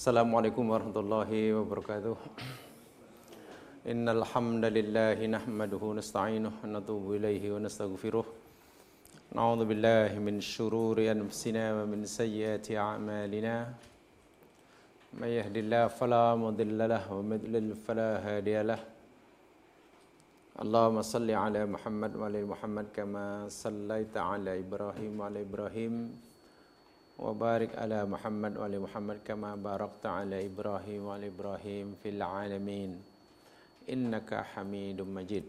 Assalamualaikum warahmatullahi wabarakatuh. Innal hamdalillah nahmaduhu nasta'inuhu wa natubu ilaihi wa nastaghfiruh. Na'udzu billahi min shururi anfusina wa min sayyiati a'malina. May yahdihillahu fala mudilla lahu wa may yudlil fala hadiya lahu. Ala Muhammad wa ala Muhammad kama sallaita ala Ibrahim wa ala Ibrahim وبارك على محمد وعلى محمد كما باركت على إبراهيم وعلى إبراهيم في العالمين. إنك حميد مجيد.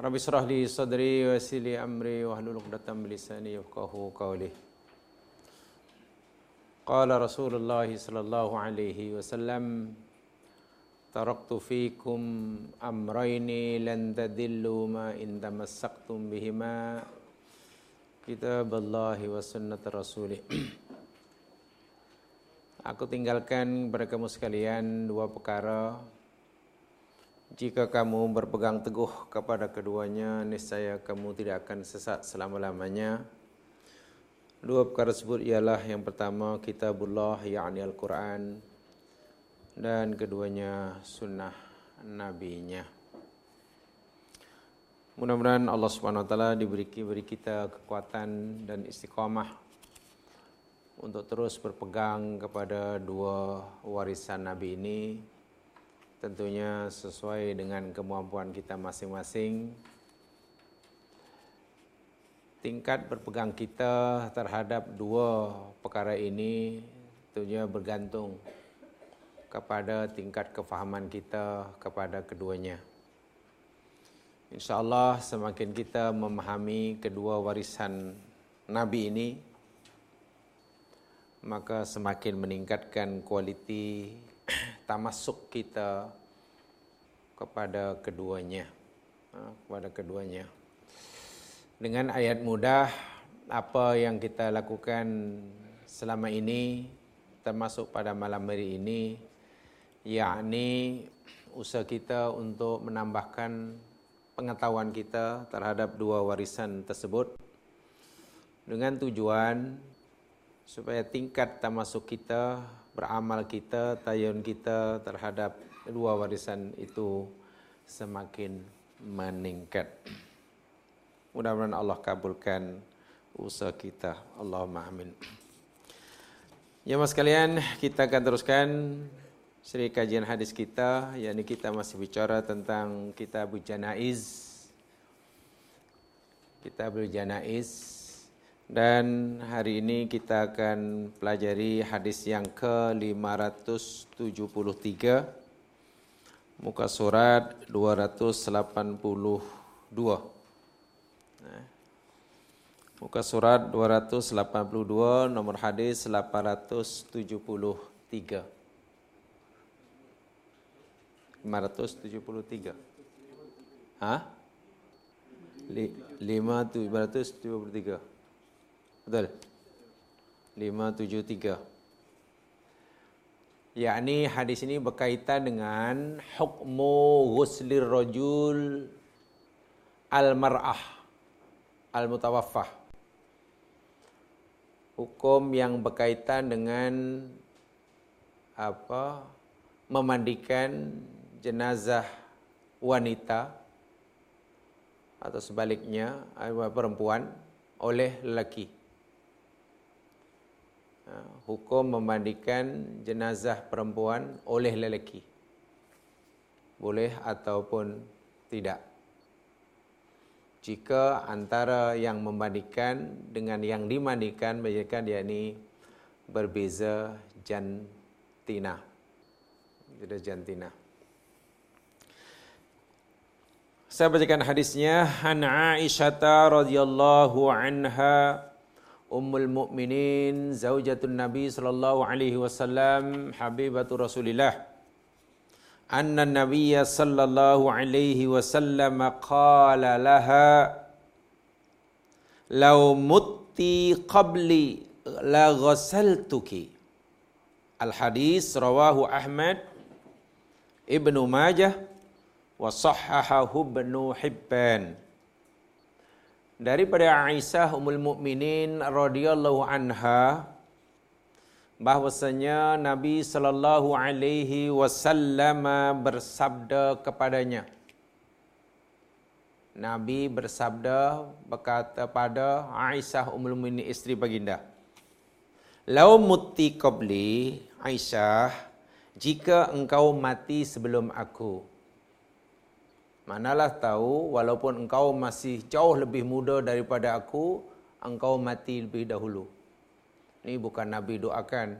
رب اشرح لي صدري ويسر لي أمري واحلل عقدة من لساني يفقهوا قولي. قال رسول الله صلى الله عليه وسلم تركت فيكم أمرين لن تدلوا ما إن تمسكتم بهما kitab Allah wa sunnat Rasulih. Aku tinggalkan kepada kamu sekalian dua perkara. Jika kamu berpegang teguh kepada keduanya, niscaya kamu tidak akan sesat selama-lamanya. Dua perkara tersebut ialah yang pertama kitabullah yakni Al-Quran dan keduanya sunnah nabinya. nya Mudah-mudahan Allah Subhanahu wa taala diberi beri kita kekuatan dan istiqamah untuk terus berpegang kepada dua warisan Nabi ini tentunya sesuai dengan kemampuan kita masing-masing. Tingkat berpegang kita terhadap dua perkara ini tentunya bergantung kepada tingkat kefahaman kita kepada keduanya. InsyaAllah semakin kita memahami kedua warisan Nabi ini, maka semakin meningkatkan kualiti tamasuk kita kepada keduanya. Ha, kepada keduanya. Dengan ayat mudah, apa yang kita lakukan selama ini, termasuk pada malam hari ini, yakni usaha kita untuk menambahkan pengetahuan kita terhadap dua warisan tersebut dengan tujuan supaya tingkat termasuk kita, beramal kita, tayun kita terhadap dua warisan itu semakin meningkat. Mudah-mudahan Allah kabulkan usaha kita. Allahumma amin. Ya mas kalian, kita akan teruskan seri kajian hadis kita yakni kita masih bicara tentang kitab janaiz. Kitab janaiz. Dan hari ini kita akan pelajari hadis yang ke-573 muka surat 282 muka surat 282 nomor hadis 873 573. Ha? 573. Betul? 573. Yakni hadis ini berkaitan dengan hukmu ghuslir rajul al-mar'ah al-mutawaffah. Hukum yang berkaitan dengan apa? memandikan jenazah wanita atau sebaliknya perempuan oleh lelaki. Ha, hukum memandikan jenazah perempuan oleh lelaki. Boleh ataupun tidak. Jika antara yang memandikan dengan yang dimandikan menjadikan dia ini berbeza jantina. Tidak jantina. Saya bacakan hadisnya. An Aisyah radhiyallahu anha ummul mukminin zaujatun nabi sallallahu alaihi wasallam habibatu rasulillah. Anna nabiyya sallallahu alaihi wasallam qala laha law mutti qabli la ghasaltuki. Al hadis rawahu ahmad ibnu majah wa sahhahahu ibnu hibban daripada Aisyah ummul mukminin radhiyallahu anha bahwasanya Nabi sallallahu alaihi wasallam bersabda kepadanya. Nabi bersabda berkata pada Aisyah ummul mukminin isteri baginda Lau muti qabli Aisyah jika engkau mati sebelum aku Manalah tahu walaupun engkau masih jauh lebih muda daripada aku engkau mati lebih dahulu ini bukan Nabi doakan.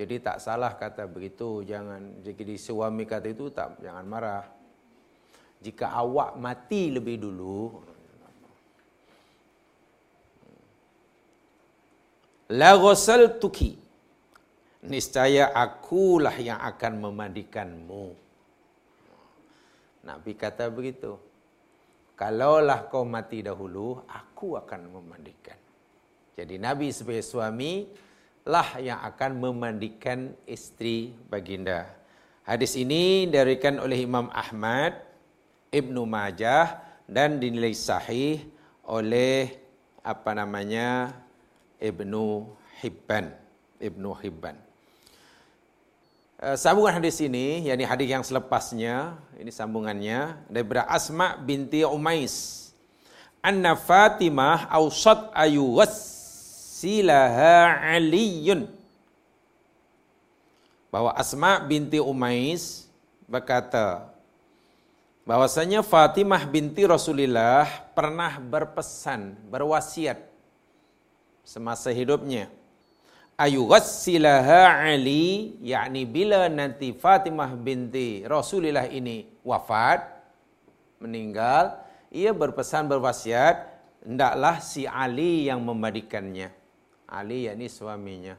Jadi tak salah kata begitu. Jangan jadi suami kata itu tak jangan marah. Jika awak mati lebih dulu, la tuki. Niscaya akulah yang akan memandikanmu. Nabi kata begitu. Kalaulah kau mati dahulu, aku akan memandikan. Jadi Nabi sebagai suami lah yang akan memandikan istri baginda. Hadis ini diriwayatkan oleh Imam Ahmad, Ibnu Majah dan dinilai sahih oleh apa namanya Ibnu Hibban. Ibnu Hibban. Eh, sambungan hadis ini, yakni hadis yang selepasnya, ini sambungannya daripada Asma binti Umais. Anna Fatimah awsat ayuwas silaha aliyun bahwa Asma binti Umais berkata bahwasanya Fatimah binti Rasulullah pernah berpesan berwasiat semasa hidupnya ayu ghassilaha Ali yakni bila nanti Fatimah binti Rasulullah ini wafat meninggal ia berpesan berwasiat hendaklah si Ali yang memandikannya Ali yakni suaminya.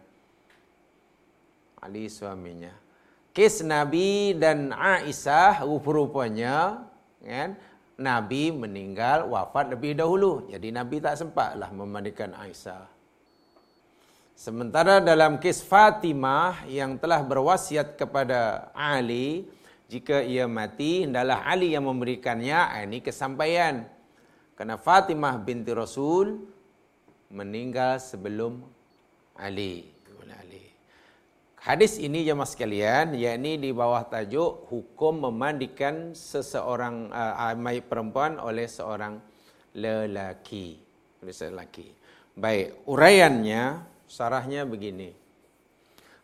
Ali suaminya. Kes Nabi dan Aisyah rupa-rupanya kan Nabi meninggal wafat lebih dahulu. Jadi Nabi tak sempatlah memandikan Aisyah. Sementara dalam kes Fatimah yang telah berwasiat kepada Ali jika ia mati hendaklah Ali yang memberikannya ini kesampaian. Karena Fatimah binti Rasul meninggal sebelum Ali. Hadis ini jemaah sekalian, yakni di bawah tajuk hukum memandikan seseorang uh, mayat perempuan oleh seorang lelaki. Oleh lelaki. Baik, uraiannya, sarahnya begini.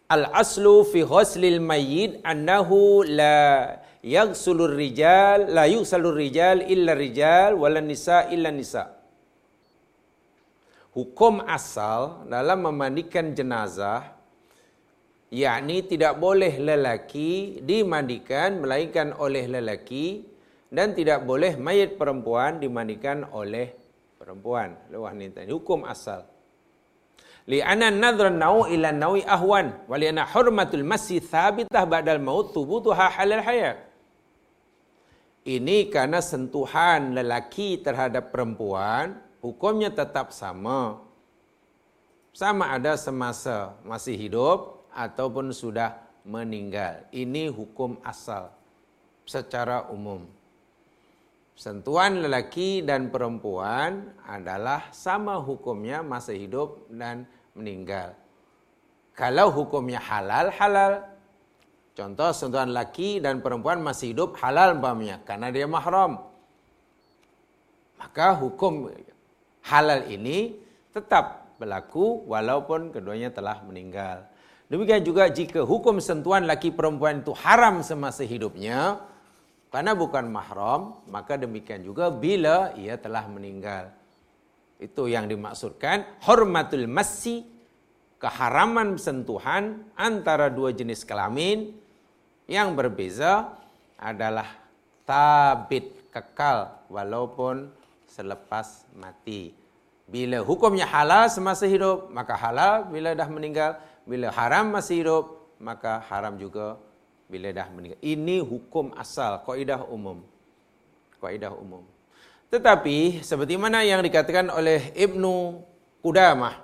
Al-aslu fi ghuslil mayyit annahu la yaghsulur rijal la yughsalur rijal illa rijal wala nisa illa nisa hukum asal dalam memandikan jenazah yakni tidak boleh lelaki dimandikan melainkan oleh lelaki dan tidak boleh mayat perempuan dimandikan oleh perempuan. Luah ni tadi hukum asal. Li anna nadhra nau ila nawi ahwan wa li anna hurmatul masjid thabitah ba'dal maut tubutuha halal hayat. Ini karena sentuhan lelaki terhadap perempuan hukumnya tetap sama. Sama ada semasa masih hidup ataupun sudah meninggal. Ini hukum asal secara umum. Sentuhan lelaki dan perempuan adalah sama hukumnya masa hidup dan meninggal. Kalau hukumnya halal, halal. Contoh sentuhan lelaki dan perempuan masih hidup halal umpamanya karena dia mahram. Maka hukum halal ini tetap berlaku walaupun keduanya telah meninggal. Demikian juga jika hukum sentuhan laki perempuan itu haram semasa hidupnya karena bukan mahram, maka demikian juga bila ia telah meninggal. Itu yang dimaksudkan hormatul massi keharaman sentuhan antara dua jenis kelamin yang berbeza adalah tabit kekal walaupun selepas mati. Bila hukumnya halal semasa hidup, maka halal bila dah meninggal. Bila haram masih hidup, maka haram juga bila dah meninggal. Ini hukum asal, kaidah umum. Kaidah umum. Tetapi seperti mana yang dikatakan oleh Ibnu Qudamah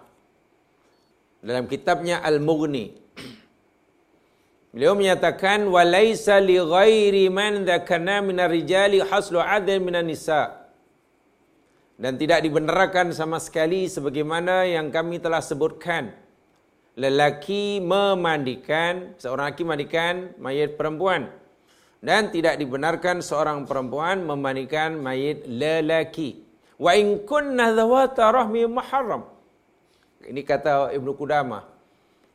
dalam kitabnya Al-Mughni Beliau menyatakan walaisa li ghairi man dzakarna min ar-rijali haslu adl min an-nisa' dan tidak dibenarkan sama sekali sebagaimana yang kami telah sebutkan. Lelaki memandikan seorang lelaki memandikan mayat perempuan dan tidak dibenarkan seorang perempuan memandikan mayat lelaki. Wa in kunna dhawata rahmi muharram. Ini kata Ibnu Qudamah.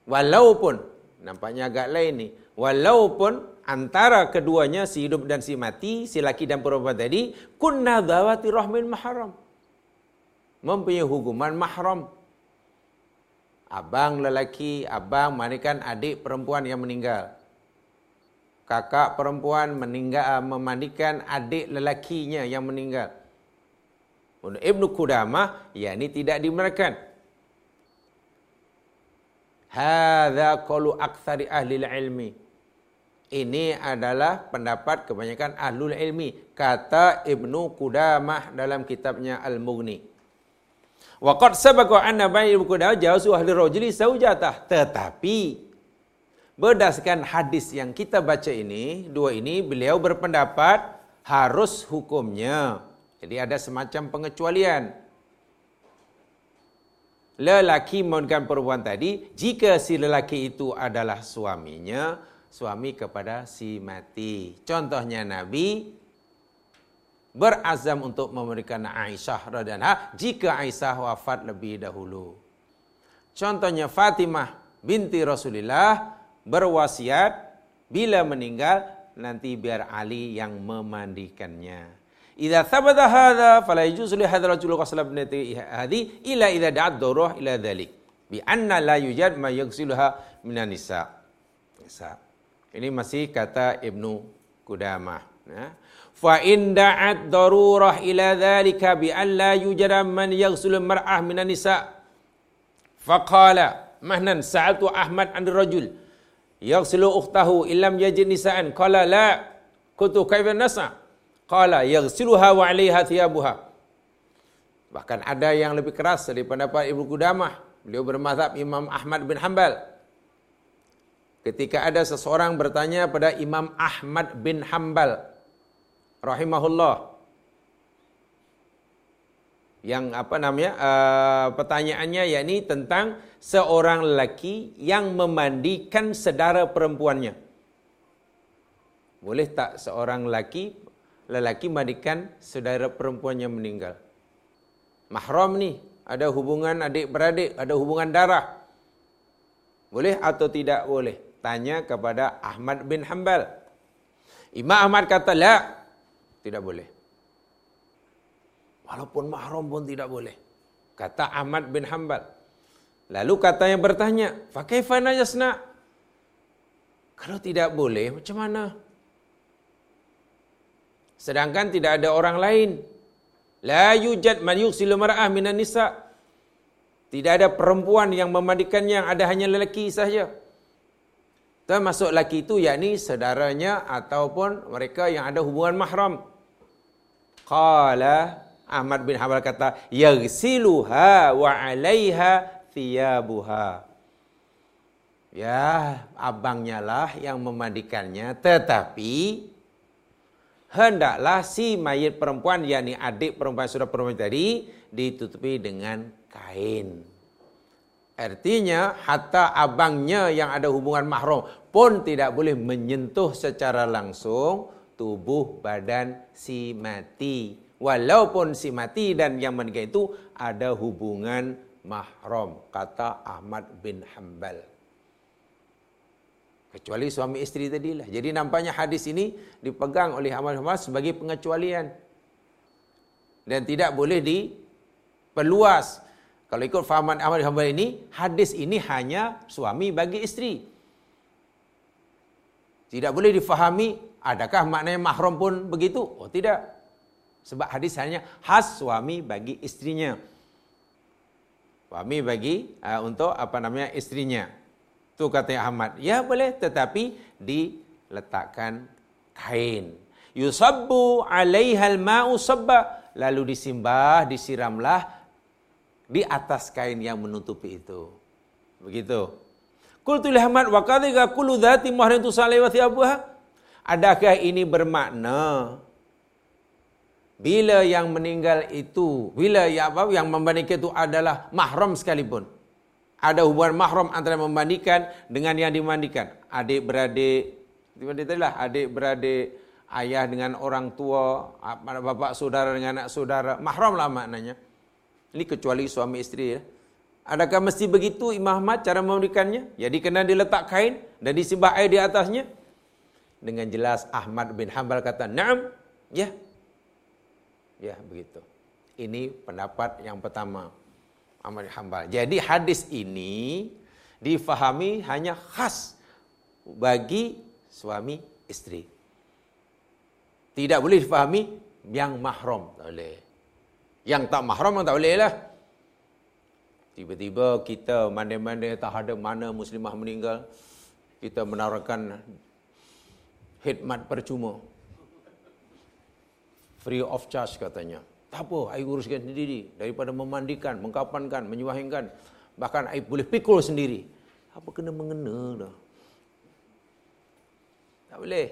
Walaupun nampaknya agak lain ni, walaupun antara keduanya si hidup dan si mati, si laki dan perempuan tadi kunna dhawati rahmin mahram. Mempunyai hukuman mahram abang lelaki, abang mandikan adik perempuan yang meninggal. Kakak perempuan meninggal memandikan adik lelakinya yang meninggal. Untuk Ibnu Qudamah, ya ini tidak dibenarkan. Hadza qalu aktsari ahli ilmi. Ini adalah pendapat kebanyakan ahlul ilmi kata Ibnu Qudamah dalam kitabnya Al-Mughni. Waqad sabaqa anna bayi Ibnu Qudamah jawazu ahli rajuli saujatah. Tetapi berdasarkan hadis yang kita baca ini, dua ini beliau berpendapat harus hukumnya. Jadi ada semacam pengecualian. Lelaki memegang perempuan tadi, jika si lelaki itu adalah suaminya, suami kepada si mati. Contohnya Nabi berazam untuk memberikan Aisyah radhiyallahu jika Aisyah wafat lebih dahulu. Contohnya Fatimah binti Rasulullah berwasiat bila meninggal nanti biar Ali yang memandikannya. Idza thabata hadza fala yajuzu li hadzal rajul ghusl ibnati hadi illa idza da'at darurah ila dhalik bi anna la yujad ma yaghsiluha minan nisa. Nisa. Ini masih kata Ibnu Qudamah. Ya fa in da'at darurah ila dhalika bi an la yujada man yaghsul mar'ah min nisa fa qala mahnan sa'altu ahmad an rajul yaghsilu ukhtahu illam yajid nisa'an. Qala la kuntu kaifa nasa. Qala yaghsiluha wa 'alayha thiyabuha. Bahkan ada yang lebih keras dari pendapat Ibnu Qudamah. Beliau bermazhab Imam Ahmad bin Hanbal. Ketika ada seseorang bertanya pada Imam Ahmad bin Hanbal rahimahullah yang apa namanya uh, pertanyaannya yakni tentang seorang lelaki yang memandikan saudara perempuannya boleh tak seorang lelaki lelaki mandikan saudara perempuan yang meninggal mahram ni ada hubungan adik beradik ada hubungan darah boleh atau tidak boleh tanya kepada Ahmad bin Hanbal Imam Ahmad kata la tidak boleh. Walaupun mahram pun tidak boleh. Kata Ahmad bin Hanbal. Lalu kata yang bertanya, "Fakaifa yasna?" Kalau tidak boleh, macam mana? Sedangkan tidak ada orang lain. La yujad man yughsilu mar'ah minan nisa. Tidak ada perempuan yang memandikannya, yang ada hanya lelaki sahaja. Termasuk lelaki itu yakni saudaranya ataupun mereka yang ada hubungan mahram. Qala Ahmad bin Hanbal kata yaghsiluha wa 'alaiha thiyabuha. Ya, abangnya lah yang memandikannya tetapi hendaklah si mayit perempuan yakni adik perempuan sudah perempuan tadi ditutupi dengan kain. Artinya hatta abangnya yang ada hubungan mahram pun tidak boleh menyentuh secara langsung tubuh badan si mati. Walaupun si mati dan yang menikah itu ada hubungan mahram, kata Ahmad bin Hanbal. Kecuali suami isteri tadi lah. Jadi nampaknya hadis ini dipegang oleh Ahmad bin Hanbal sebagai pengecualian. Dan tidak boleh diperluas. Kalau ikut fahaman Ahmad bin Hanbal ini, hadis ini hanya suami bagi isteri. Tidak boleh difahami Adakah maknanya mahram pun begitu? Oh tidak. Sebab hadis hanya khas suami bagi istrinya. Suami bagi uh, untuk apa namanya istrinya. Tu kata Ahmad. Ya boleh tetapi diletakkan kain. Yusabbu alaihal ma'u sabba. Lalu disimbah, disiramlah di atas kain yang menutupi itu. Begitu. Qultu li Ahmad wa kadhiga kullu dhati mahrin tusalli wa thiyabuha. Adakah ini bermakna bila yang meninggal itu, bila ya apa yang membandingkan itu adalah mahram sekalipun. Ada hubungan mahram antara memandikan dengan yang dimandikan. Adik beradik, tadi lah adik beradik, ayah dengan orang tua, bapak saudara dengan anak saudara, mahram lah maknanya. Ini kecuali suami isteri ya. Adakah mesti begitu Imam Ahmad cara memandikannya? Jadi kena diletak kain dan disimbah air di atasnya. Dengan jelas Ahmad bin Hanbal kata, "Na'am." Ya. Ya, begitu. Ini pendapat yang pertama. Ahmad bin Hanbal. Jadi hadis ini difahami hanya khas bagi suami isteri. Tidak boleh difahami yang mahram. Tak boleh. Yang tak mahram tak boleh lah. Tiba-tiba kita mana-mana tak ada mana muslimah meninggal. Kita menawarkan khidmat percuma. Free of charge katanya. Tak apa, saya uruskan sendiri. Daripada memandikan, mengkapankan, menyuahingkan. Bahkan saya boleh pikul sendiri. Apa kena mengena dah? Tak boleh.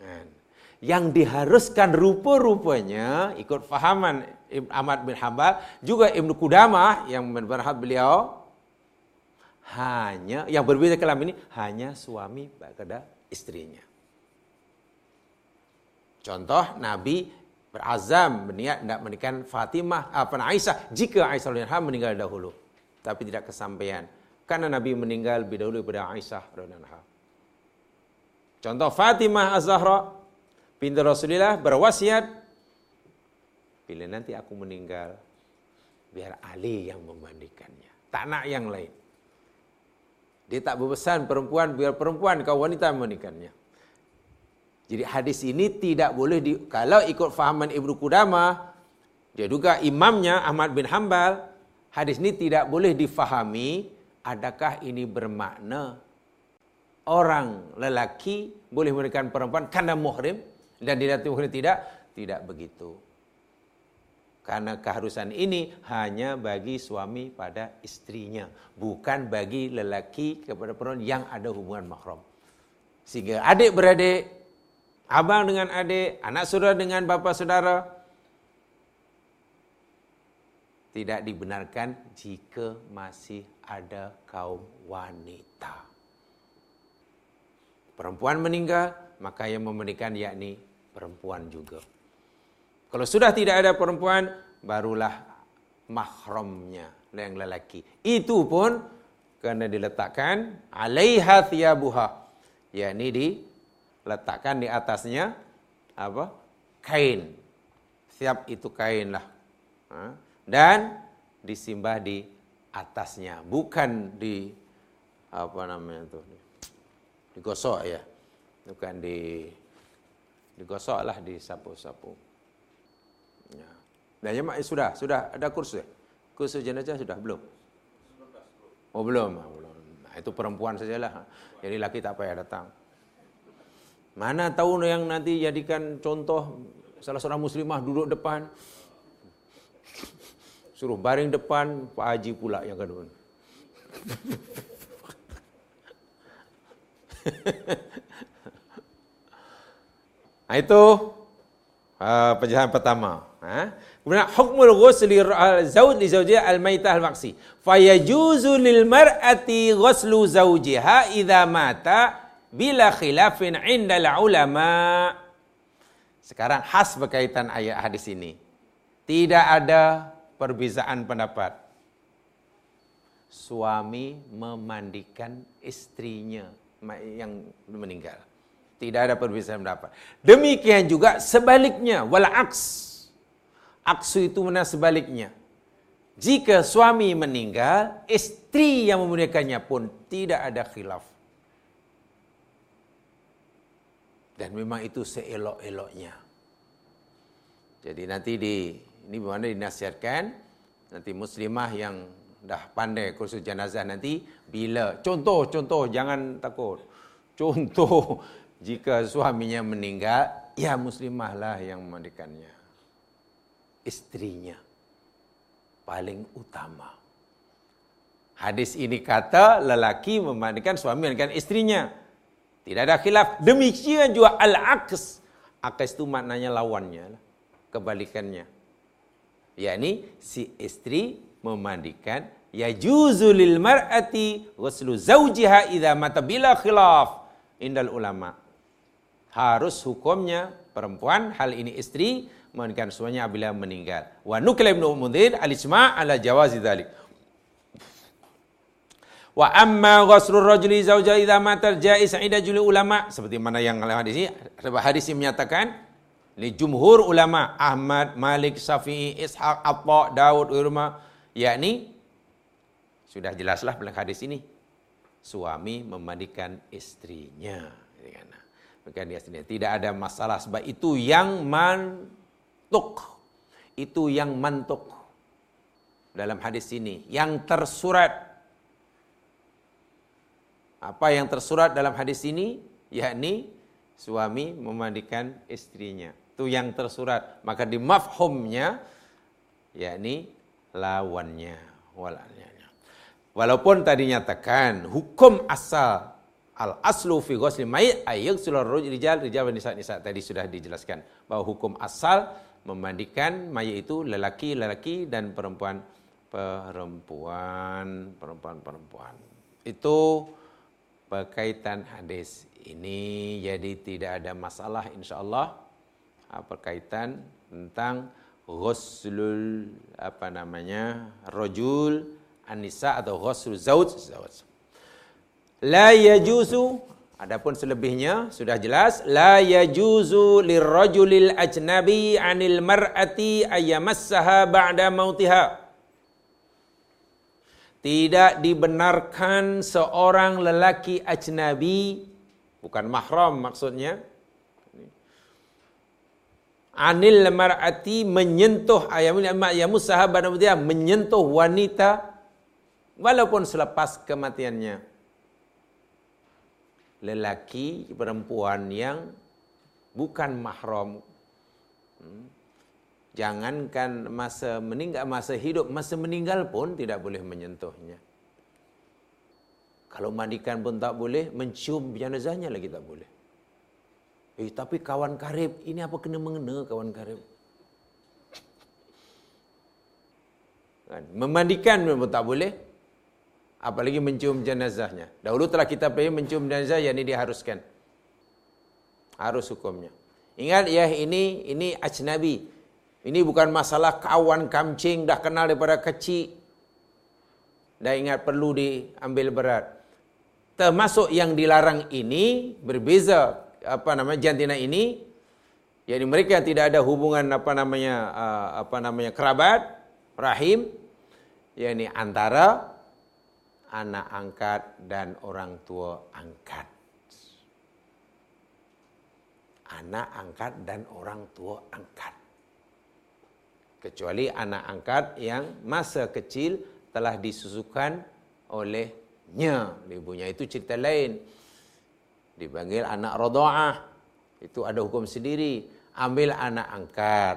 Kan? Yang diharuskan rupa-rupanya, ikut fahaman Ibn Ahmad bin Hanbal, juga Ibn Qudamah yang berhad beliau, hanya, yang berbeza kelam ini, hanya suami kepada istrinya. Contoh, Nabi berazam berniat hendak menikah Fatimah apa Aisyah jika Aisyah radhiyallahu meninggal dahulu. Tapi tidak kesampaian. Karena Nabi meninggal lebih dahulu daripada Aisyah radhiyallahu Contoh Fatimah Az-Zahra binti Rasulullah berwasiat bila nanti aku meninggal biar Ali yang memandikannya. Tak nak yang lain. Dia tak berpesan perempuan biar perempuan kau wanita memandikannya jadi hadis ini tidak boleh di kalau ikut fahaman Ibnu Qudamah dia juga imamnya Ahmad bin Hambal hadis ini tidak boleh difahami adakah ini bermakna orang lelaki boleh memberikan perempuan karena muhrim dan tidak muhrim tidak? Tidak begitu. Karena keharusan ini hanya bagi suami pada istrinya bukan bagi lelaki kepada perempuan yang ada hubungan mahram. Sehingga adik beradik abang dengan adik, anak saudara dengan bapa saudara tidak dibenarkan jika masih ada kaum wanita. Perempuan meninggal, maka yang memenikkan yakni perempuan juga. Kalau sudah tidak ada perempuan, barulah mahramnya yang lelaki. Itu pun kena diletakkan alaiha thiyabuha. yakni di letakkan di atasnya apa? Kain. Siap itu kain lah. Dan disimbah di atasnya. Bukan di apa namanya itu? Digosok ya. Bukan di digosok lah di sapu-sapu ya. dan ya mak sudah sudah ada kursus kursus jenazah sudah? Belum? Oh belum belum. Nah, itu perempuan sajalah. Jadi laki tak payah datang Mana tahu yang nanti jadikan contoh salah seorang muslimah duduk depan. Suruh baring depan, Pak Haji pula yang kedua. nah, itu uh, penjelasan pertama. Ha? Kemudian hukmul ghusli zauj li zawjiha al maitah al maqsi. Fayajuzu lil mar'ati ghuslu zawjiha idza mata bila khilafin indal ulama. Sekarang khas berkaitan ayat hadis ini. Tidak ada perbezaan pendapat. Suami memandikan istrinya yang meninggal. Tidak ada perbezaan pendapat. Demikian juga sebaliknya. Wal aks. Aksu itu mana sebaliknya. Jika suami meninggal, istri yang memuliakannya pun tidak ada khilaf. Dan memang itu seelok-eloknya. Jadi nanti di ini mana dinasihatkan nanti muslimah yang dah pandai kursus jenazah nanti bila contoh-contoh jangan takut. Contoh jika suaminya meninggal ya muslimahlah yang memandikannya. Istrinya paling utama. Hadis ini kata lelaki memandikan suami dengan istrinya. Tidak ada khilaf. Demikian juga al-aqs. Aqs itu maknanya lawannya. Kebalikannya. yakni si istri memandikan yajuzu lil mar'ati ghuslu zawjiha idza mata bila khilaf indal ulama. Harus hukumnya perempuan hal ini istri memandikan suaminya apabila meninggal. Wa nukla ibnu Munzir al-ijma' ala jawazi dzalik. Wa amma ghuslu rajuli zawja idza mata jaiz inda juli ulama seperti mana yang hadis ini hadis ini menyatakan li jumhur ulama Ahmad, Malik, Syafi'i, Ishaq, Atta, Daud, Urma yakni sudah jelaslah dalam hadis ini suami memandikan istrinya Bukan dia sendiri. Tidak ada masalah sebab itu yang mantuk. Itu yang mantuk. Dalam hadis ini. Yang tersurat. Apa yang tersurat dalam hadis ini? Yakni suami memandikan istrinya. Itu yang tersurat. Maka di mafhumnya. Yakni lawannya. Walaupun tadi nyatakan hukum asal al aslu fi ghusli mayit ayaghsilu rijal rijal nisa nisa tadi sudah dijelaskan bahwa hukum asal memandikan mayit itu lelaki-lelaki dan perempuan perempuan perempuan perempuan itu berkaitan hadis ini. Jadi tidak ada masalah insyaallah berkaitan tentang ghuslul apa namanya rajul anisa atau ghuslul zauj zauj la yajuzu adapun selebihnya sudah jelas la yajuzu lirrajulil ajnabi anil mar'ati ayamassaha ba'da mautiha tidak dibenarkan seorang lelaki ajnabi. Bukan mahram maksudnya. Anil mar'ati menyentuh ayamul ayamus sahabat menyentuh wanita walaupun selepas kematiannya. Lelaki perempuan yang bukan mahram. Hmm. Jangankan masa meninggal masa hidup masa meninggal pun tidak boleh menyentuhnya kalau mandikan pun tak boleh mencium jenazahnya lagi tak boleh eh tapi kawan karib ini apa kena mengena kawan karib kan memandikan pun tak boleh apalagi mencium jenazahnya. Dahulu telah kita pergi mencium jenazah yang ini diharuskan. Harus hukumnya. Ingat ya ini ini ajnabi. Ini bukan masalah kawan kamcing dah kenal daripada kecil. Dah ingat perlu diambil berat. Termasuk yang dilarang ini berbeza apa namanya jantina ini yakni mereka tidak ada hubungan apa namanya uh, apa namanya kerabat rahim yakni antara anak angkat dan orang tua angkat. Anak angkat dan orang tua angkat. Kecuali anak angkat yang masa kecil telah disusukan olehnya. Ibunya itu cerita lain. Dipanggil anak rodoah. Itu ada hukum sendiri. Ambil anak angkat.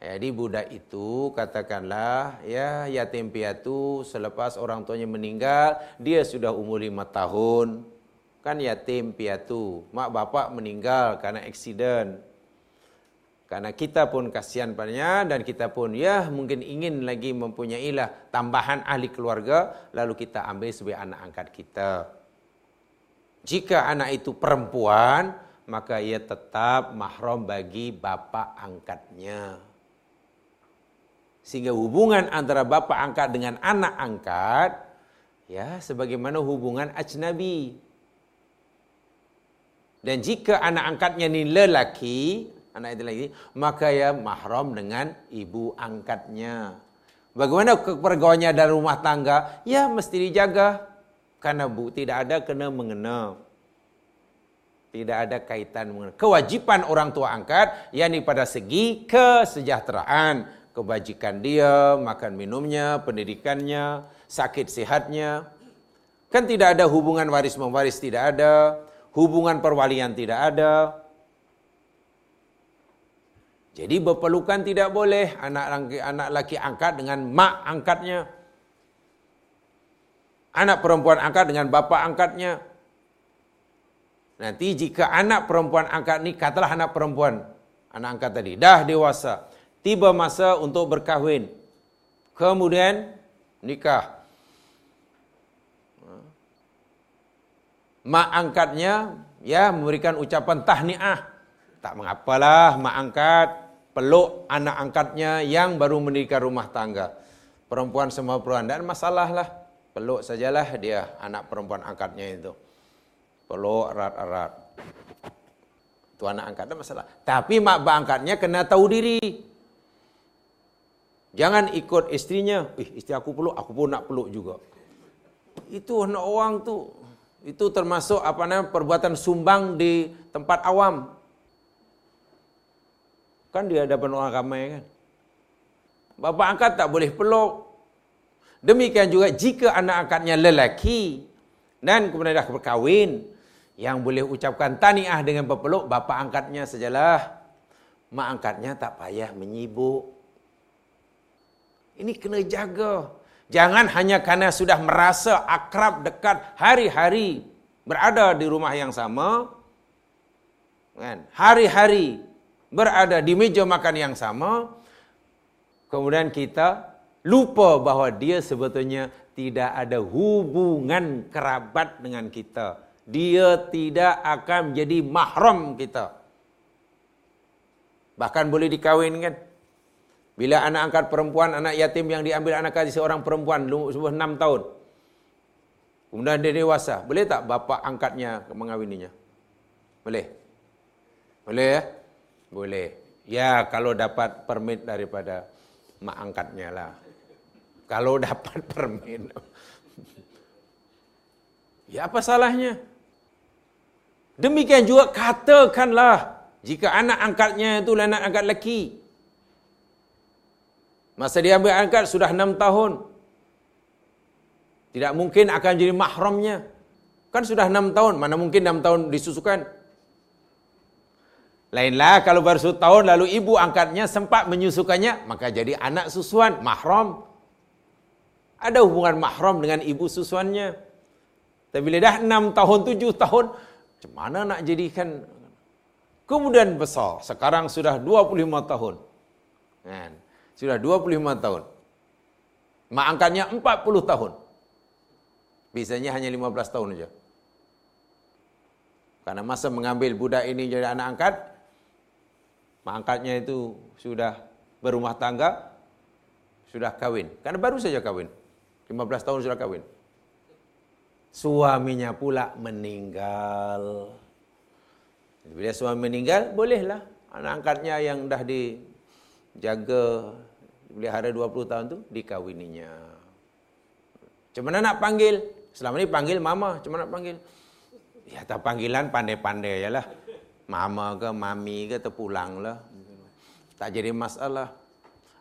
Jadi budak itu katakanlah ya yatim piatu selepas orang tuanya meninggal dia sudah umur lima tahun kan yatim piatu mak bapak meninggal karena aksiden karena kita pun kasihan padanya dan kita pun ya mungkin ingin lagi mempunyai lah tambahan ahli keluarga lalu kita ambil sebagai anak angkat kita. Jika anak itu perempuan maka ia tetap mahram bagi bapak angkatnya. Sehingga hubungan antara bapa angkat dengan anak angkat ya sebagaimana hubungan ajnabi. Dan jika anak angkatnya ni lelaki anak itu lagi maka ya mahram dengan ibu angkatnya. Bagaimana kepergaulannya dalam rumah tangga? Ya mesti dijaga. Karena bu tidak ada kena mengena tidak ada kaitan mengenai kewajipan orang tua angkat yakni pada segi kesejahteraan. Kebajikan dia, makan minumnya, pendidikannya, sakit sehatnya. Kan tidak ada hubungan waris mewaris tidak ada, hubungan perwalian tidak ada. Jadi berpelukan tidak boleh anak laki, anak laki angkat dengan mak angkatnya. Anak perempuan angkat dengan bapa angkatnya. Nanti jika anak perempuan angkat ni katalah anak perempuan, anak angkat tadi dah dewasa, tiba masa untuk berkahwin. Kemudian nikah. Mak angkatnya ya memberikan ucapan tahniah. Tak mengapalah mak angkat peluk anak angkatnya yang baru mendirikan rumah tangga. Perempuan semua perempuan dan masalah lah. Peluk sajalah dia anak perempuan angkatnya itu. Peluk erat-erat. Itu anak angkatnya masalah. Tapi mak angkatnya kena tahu diri. Jangan ikut istrinya. Ih, istri aku peluk, aku pun nak peluk juga. Itu anak orang tu. Itu termasuk apa namanya perbuatan sumbang di tempat awam. Kan dia ada orang ramai kan. Bapa angkat tak boleh peluk. Demikian juga jika anak angkatnya lelaki dan kemudian dah berkahwin, yang boleh ucapkan taniah dengan berpeluk bapa angkatnya sajalah. Mak angkatnya tak payah menyibuk. Ini kena jaga. Jangan hanya karena sudah merasa akrab dekat hari-hari berada di rumah yang sama. Kan? Hari-hari berada di meja makan yang sama. Kemudian kita lupa bahawa dia sebetulnya tidak ada hubungan kerabat dengan kita. Dia tidak akan menjadi mahram kita. Bahkan boleh dikawinkan. Bila anak angkat perempuan, anak yatim yang diambil anak kasih seorang perempuan umur 6 tahun. Kemudian dia dewasa. Boleh tak bapa angkatnya mengawininya? Boleh? Boleh ya? Boleh. Ya kalau dapat permit daripada mak angkatnya lah. Kalau dapat permit. ya apa salahnya? Demikian juga katakanlah jika anak angkatnya itu anak angkat lelaki. Masa dia ambil angkat sudah enam tahun. Tidak mungkin akan jadi mahramnya. Kan sudah enam tahun, mana mungkin enam tahun disusukan. Lainlah kalau baru satu tahun lalu ibu angkatnya sempat menyusukannya, maka jadi anak susuan, mahram. Ada hubungan mahram dengan ibu susuannya. Tapi bila dah enam tahun, tujuh tahun, macam mana nak jadikan? Kemudian besar, sekarang sudah 25 tahun. Kan? Sudah 25 tahun. Mak angkatnya 40 tahun. Biasanya hanya 15 tahun saja. Karena masa mengambil budak ini jadi anak angkat, mak angkatnya itu sudah berumah tangga, sudah kawin. Karena baru saja kawin. 15 tahun sudah kawin. Suaminya pula meninggal. Bila suami meninggal, bolehlah anak angkatnya yang dah dijaga pelihara 20 tahun tu dikawininya. Mana nak panggil? Selama ni panggil mama, mana nak panggil? Ya tak panggilan pandai-pandai je lah. Mama ke mami ke terpulang lah. Tak jadi masalah.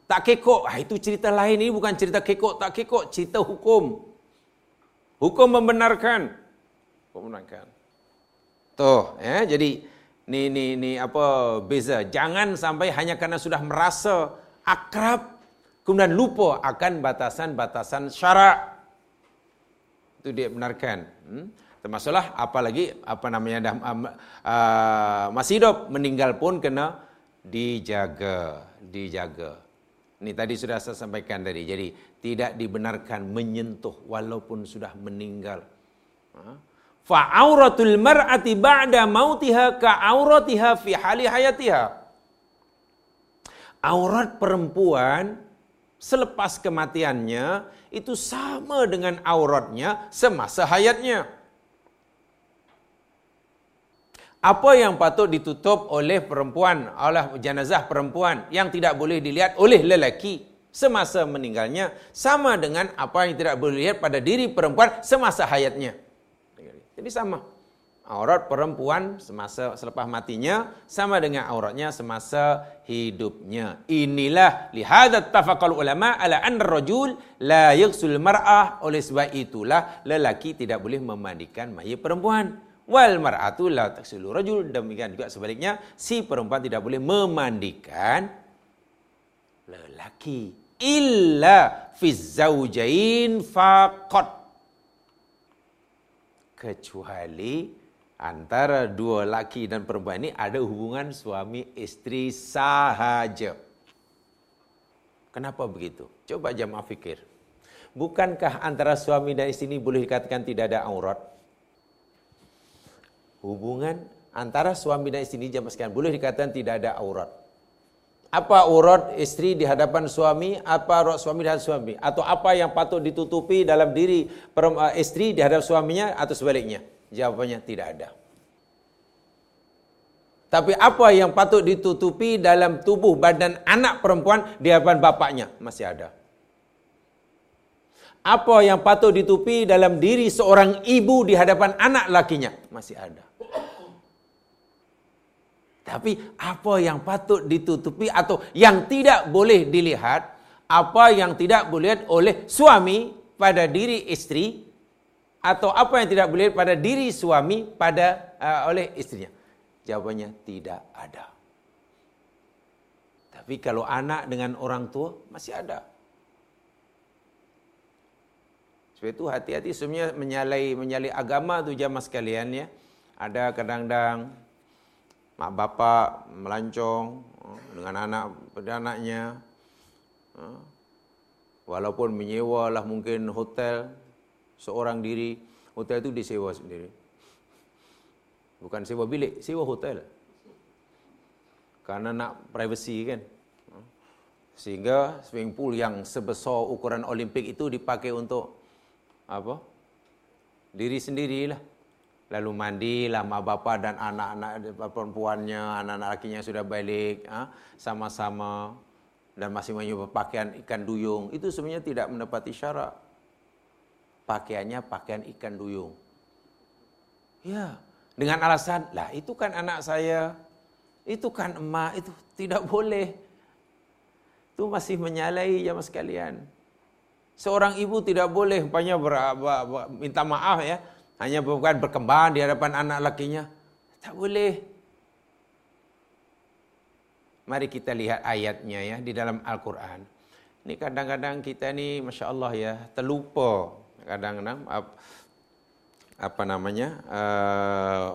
Tak kekok, ah, itu cerita lain. Ini bukan cerita kekok, tak kekok. Cerita hukum. Hukum membenarkan. Membenarkan. Tuh, ya, jadi ni ni ni apa beza. Jangan sampai hanya karena sudah merasa akrab kemudian lupa akan batasan-batasan syarak. Itu dia benarkan. Hmm? Termasuklah apalagi apa namanya dah uh, masih hidup meninggal pun kena dijaga, dijaga. Ini tadi sudah saya sampaikan tadi. Jadi tidak dibenarkan menyentuh walaupun sudah meninggal. Fa auratul mar'ati ba'da mautiha ka auratiha fi hali hayatiha. Aurat perempuan selepas kematiannya itu sama dengan auratnya semasa hayatnya. Apa yang patut ditutup oleh perempuan, oleh jenazah perempuan yang tidak boleh dilihat oleh lelaki semasa meninggalnya sama dengan apa yang tidak boleh dilihat pada diri perempuan semasa hayatnya. Jadi sama. Aurat perempuan semasa selepas matinya sama dengan auratnya semasa hidupnya. Inilah lihadat tafaqal ulama ala an rajul la yaghsul mar'ah oleh sebab itulah lelaki tidak boleh memandikan mayat perempuan wal mar'atu la taksilu rajul. Demikian juga sebaliknya si perempuan tidak boleh memandikan lelaki. Illa fi zaujain faqat. Kecuali antara dua laki dan perempuan ini ada hubungan suami istri sahaja. Kenapa begitu? Coba jamaah fikir. Bukankah antara suami dan istri ini boleh dikatakan tidak ada aurat? Hubungan antara suami dan istri ini jamaah sekalian boleh dikatakan tidak ada aurat. Apa aurat istri di hadapan suami, apa aurat suami di hadapan suami atau apa yang patut ditutupi dalam diri uh, istri di hadapan suaminya atau sebaliknya? Jawabannya tidak ada. Tapi apa yang patut ditutupi dalam tubuh badan anak perempuan di hadapan bapaknya masih ada. Apa yang patut ditutupi dalam diri seorang ibu di hadapan anak lakinya masih ada. Tapi apa yang patut ditutupi atau yang tidak boleh dilihat, apa yang tidak boleh oleh suami pada diri istri atau apa yang tidak boleh pada diri suami pada uh, oleh istrinya Jawabannya tidak ada. Tapi kalau anak dengan orang tua masih ada. Sebab itu hati-hati sebenarnya menyalai menyalai agama tu jamaah sekalian ya. Ada kadang-kadang mak bapak melancong eh, dengan anak anaknya. Eh, walaupun menyewa lah mungkin hotel seorang diri, hotel itu disewa sendiri. Bukan sewa bilik, sewa hotel. Karena nak privacy kan. Sehingga swimming pool yang sebesar ukuran Olimpik itu dipakai untuk apa? Diri sendirilah. Lalu mandilah mak bapa dan anak-anak perempuannya, anak-anak lakinya sudah balik, ha? sama-sama dan masih menyuruh pakaian ikan duyung. Itu sebenarnya tidak menepati syarat. Pakaiannya pakaian ikan duyung. Ya, dengan alasan, lah itu kan anak saya, itu kan emak, itu tidak boleh. Itu masih menyalai jamaah sekalian. Seorang ibu tidak boleh umpamanya ber, ber, ber, minta maaf ya, hanya bukan berkembang di hadapan anak lakinya. Tak boleh. Mari kita lihat ayatnya ya di dalam Al-Quran. Ini kadang-kadang kita ni Masya Allah ya terlupa. Kadang-kadang apa namanya uh,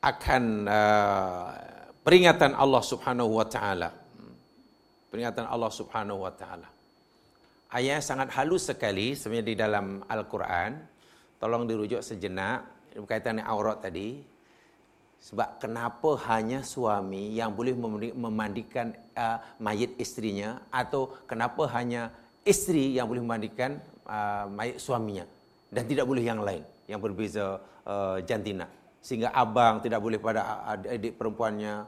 akan uh, peringatan Allah Subhanahu wa taala. Peringatan Allah Subhanahu wa taala. Ayat sangat halus sekali sebenarnya di dalam Al-Quran. Tolong dirujuk sejenak berkaitan dengan aurat tadi. Sebab kenapa hanya suami yang boleh memandikan uh, mayit istrinya atau kenapa hanya istri yang boleh memandikan uh, mayit suaminya dan tidak boleh yang lain yang berbeza uh, jantina sehingga abang tidak boleh pada adik perempuannya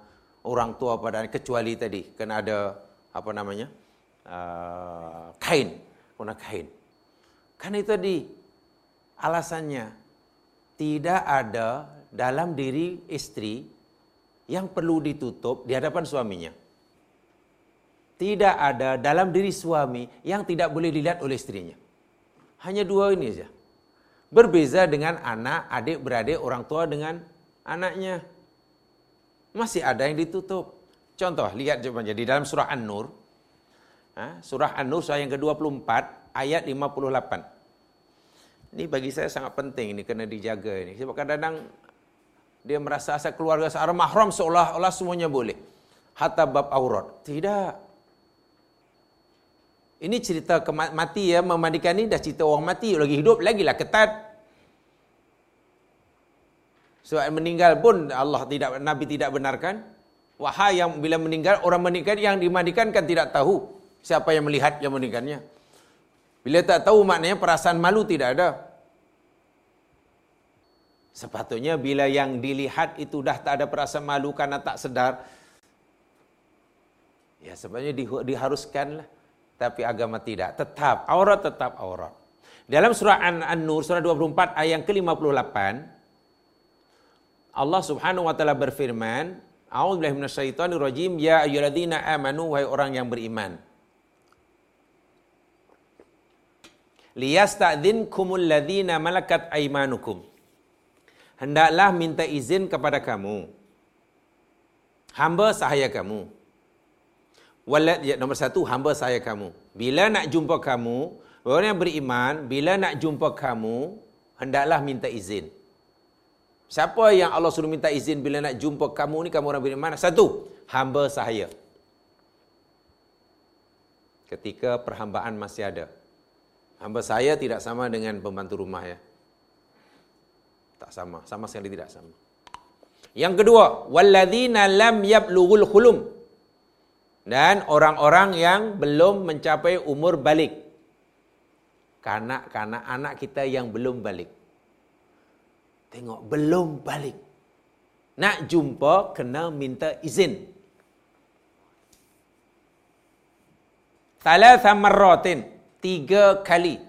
orang tua pada kecuali tadi kena ada apa namanya uh, kain guna kain. Kan itu tadi alasannya. Tidak ada dalam diri istri yang perlu ditutup di hadapan suaminya. Tidak ada dalam diri suami yang tidak boleh dilihat oleh istrinya. Hanya dua ini saja. Berbeza dengan anak, adik, beradik, orang tua dengan anaknya. Masih ada yang ditutup. Contoh, lihat jawabannya di dalam surah An-Nur. Surah An-Nur surah yang ke-24 ayat 58. Ini bagi saya sangat penting ini kena dijaga ini. Sebab kadang-kadang dia merasa asal keluarga seorang mahram seolah-olah semuanya boleh. Hatta bab aurat. Tidak. Ini cerita mati ya, memandikan ni dah cerita orang mati, lagi hidup lagi lah ketat. Sebab meninggal pun Allah tidak Nabi tidak benarkan. Wahai yang bila meninggal orang meninggal yang dimandikan kan tidak tahu siapa yang melihat yang meninggalnya. Bila tak tahu maknanya perasaan malu tidak ada. Sepatutnya bila yang dilihat itu dah tak ada perasaan malu karena tak sedar. Ya sebenarnya diharuskanlah tapi agama tidak. Tetap aurat tetap aurat. Dalam surah An-Nur surah 24 ayat yang ke-58 Allah Subhanahu wa taala berfirman, A'udzubillahi minasyaitonir rajim, ya ayyuhalladzina amanu wahai orang yang beriman. Liyasta'dzinkumul ladzina malakat aymanukum. Hendaklah minta izin kepada kamu. Hamba sahaya kamu Walad ya, nomor satu hamba saya kamu. Bila nak jumpa kamu, orang yang beriman, bila nak jumpa kamu, hendaklah minta izin. Siapa yang Allah suruh minta izin bila nak jumpa kamu ni, kamu orang beriman? Satu, hamba saya. ketika perhambaan masih ada. Hamba saya tidak sama dengan pembantu rumah ya. Tak sama, sama sekali tidak sama. Yang kedua, walladzina lam yablughul khulum. Dan orang-orang yang belum mencapai umur balik. Kanak-kanak anak kita yang belum balik. Tengok, belum balik. Nak jumpa, kena minta izin. Thalatha marratin. Tiga kali.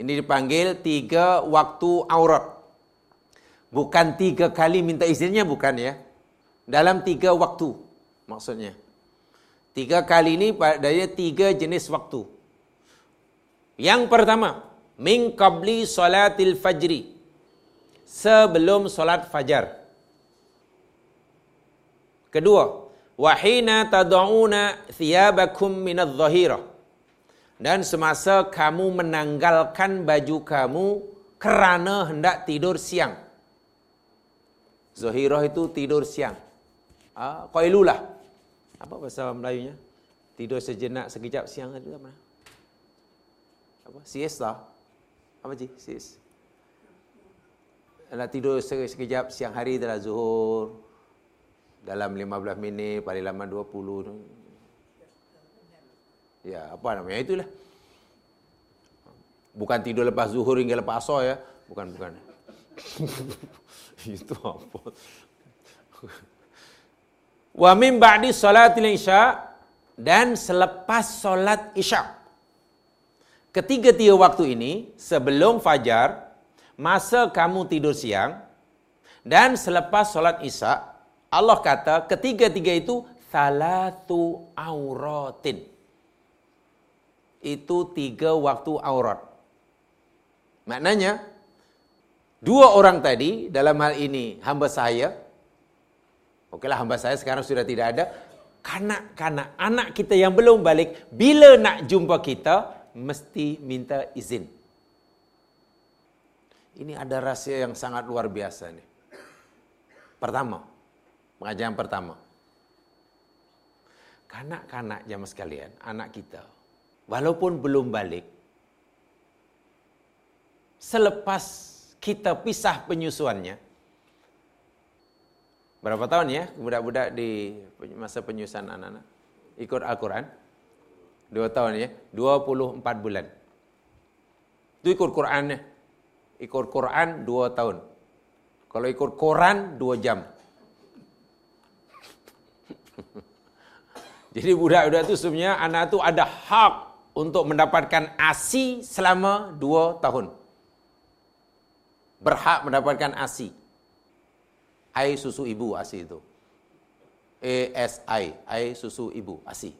Ini dipanggil tiga waktu aurat. Bukan tiga kali minta izinnya, bukan ya. Dalam tiga waktu, maksudnya. Tiga kali ini dari tiga jenis waktu. Yang pertama, min qabli salatil fajri. Sebelum solat fajar. Kedua, wahina tad'una thiyabakum minadh dhahirah. Dan semasa kamu menanggalkan baju kamu kerana hendak tidur siang. Zahirah itu tidur siang. Ah, qailulah. Apa bahasa Melayunya? Tidur sejenak sekejap siang itu apa? Apa? Siesta. Apa sih? Sies. Nak tidur sekejap siang hari adalah zuhur. Dalam 15 minit, paling lama 20 tu. Ya, apa namanya itulah. Bukan tidur lepas zuhur hingga lepas asar ya. Bukan, bukan. Itu apa? Wa min ba'di salatil isya dan selepas solat isya. Ketiga-tiga waktu ini sebelum fajar, masa kamu tidur siang dan selepas solat isya, Allah kata ketiga-tiga itu salatu auratin. Itu tiga waktu aurat. Maknanya, dua orang tadi dalam hal ini hamba saya, okeylah hamba saya sekarang sudah tidak ada, kanak-kanak anak kita yang belum balik, bila nak jumpa kita, mesti minta izin. Ini ada rahsia yang sangat luar biasa nih. Pertama, pengajaran pertama. Kanak-kanak jamaah sekalian, anak kita, walaupun belum balik, selepas kita pisah penyusuannya, berapa tahun ya budak-budak di masa penyusuan anak-anak? Ikut Al-Quran? Dua tahun ya, 24 bulan. Itu ikut Quran ya. Ikut Quran dua tahun. Kalau ikut Quran dua jam. Jadi budak-budak itu sebenarnya anak itu ada hak untuk mendapatkan ASI selama dua tahun. Berhak mendapatkan ASI. Air susu ibu ASI itu. ASI, air susu ibu ASI.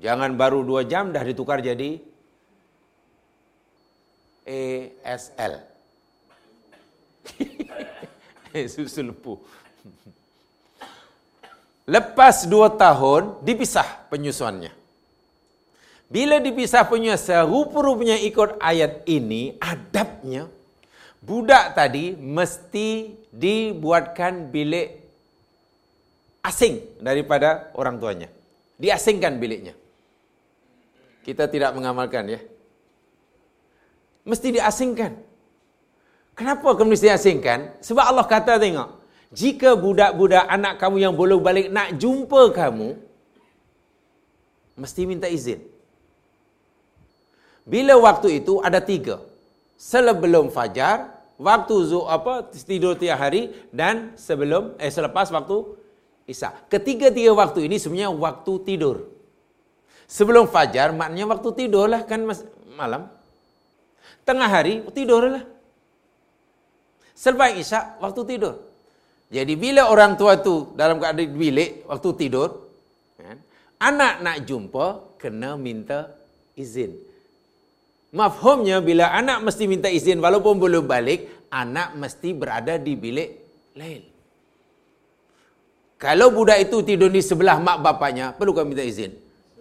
Jangan baru dua jam dah ditukar jadi ASL. susu lempu. Lepas dua tahun, dipisah penyusuannya. Bila dipisah penyusuan, rupa-rupanya ikut ayat ini, adabnya, budak tadi mesti dibuatkan bilik asing daripada orang tuanya. Diasingkan biliknya. Kita tidak mengamalkan ya. Mesti diasingkan. Kenapa kamu mesti diasingkan? Sebab Allah kata tengok. Jika budak-budak anak kamu yang belum balik nak jumpa kamu, mesti minta izin. Bila waktu itu ada tiga. Sebelum fajar, waktu zu apa tidur tiap hari dan sebelum eh selepas waktu isya. Ketiga-tiga waktu ini sebenarnya waktu tidur. Sebelum fajar maknanya waktu tidurlah kan malam. Tengah hari tidurlah. Selepas isya waktu tidur. Jadi bila orang tua tu dalam keadaan bilik waktu tidur, kan, anak nak jumpa kena minta izin. Mafhumnya bila anak mesti minta izin walaupun belum balik, anak mesti berada di bilik lain. Kalau budak itu tidur di sebelah mak bapaknya, perlu kau minta izin.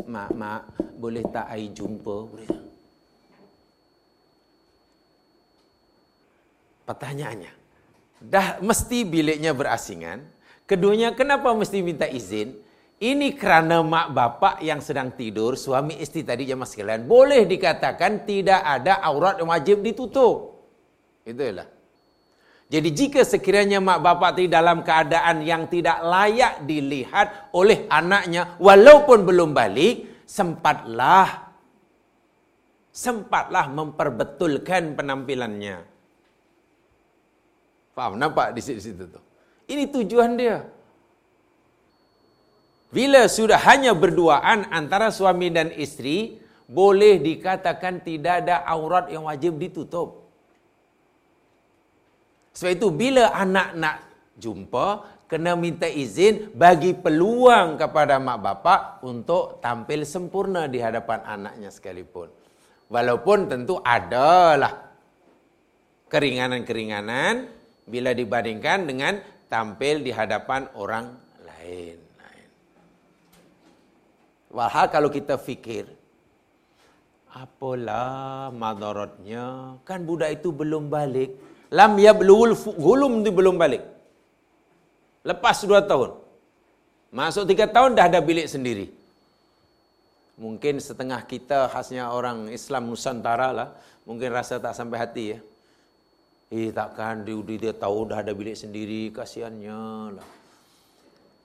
Mak, mak, boleh tak ai jumpa? Boleh tak? Pertanyaannya, dah mesti biliknya berasingan. Keduanya, kenapa mesti minta izin? Ini kerana mak bapak yang sedang tidur, suami isteri tadi jemaah sekalian, boleh dikatakan tidak ada aurat yang wajib ditutup. Itulah. Jadi jika sekiranya mak bapak tadi dalam keadaan yang tidak layak dilihat oleh anaknya walaupun belum balik, sempatlah sempatlah memperbetulkan penampilannya. Faham? Nampak di situ tu. Ini tujuan dia. Bila sudah hanya berduaan antara suami dan isteri, boleh dikatakan tidak ada aurat yang wajib ditutup. Sebab itu bila anak nak jumpa, kena minta izin bagi peluang kepada mak bapak untuk tampil sempurna di hadapan anaknya sekalipun. Walaupun tentu adalah keringanan-keringanan bila dibandingkan dengan tampil di hadapan orang lain. Walhal kalau kita fikir, apalah madaratnya, kan budak itu belum balik. Lam yablul gulum itu belum balik. Lepas dua tahun. Masuk tiga tahun dah ada bilik sendiri. Mungkin setengah kita khasnya orang Islam Nusantara lah. Mungkin rasa tak sampai hati ya. Eh takkan dia, dia tahu dah ada bilik sendiri. Kasihannya lah.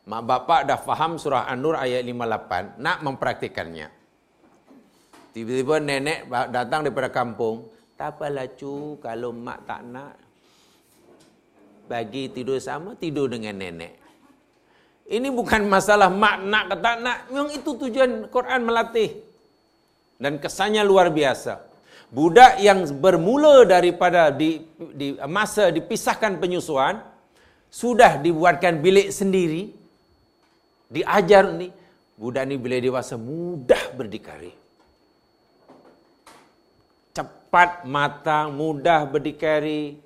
Mak bapak dah faham surah An-Nur ayat 58. Nak mempraktikannya. Tiba-tiba nenek datang daripada kampung. Tak apalah cu kalau mak tak nak. Bagi tidur sama, tidur dengan nenek. Ini bukan masalah mak nak ke tak nak. Memang itu tujuan Quran melatih. Dan kesannya luar biasa. Budak yang bermula daripada di, di masa dipisahkan penyusuan, sudah dibuatkan bilik sendiri, diajar ni, budak ni bila dewasa mudah berdikari. Cepat matang, mudah berdikari.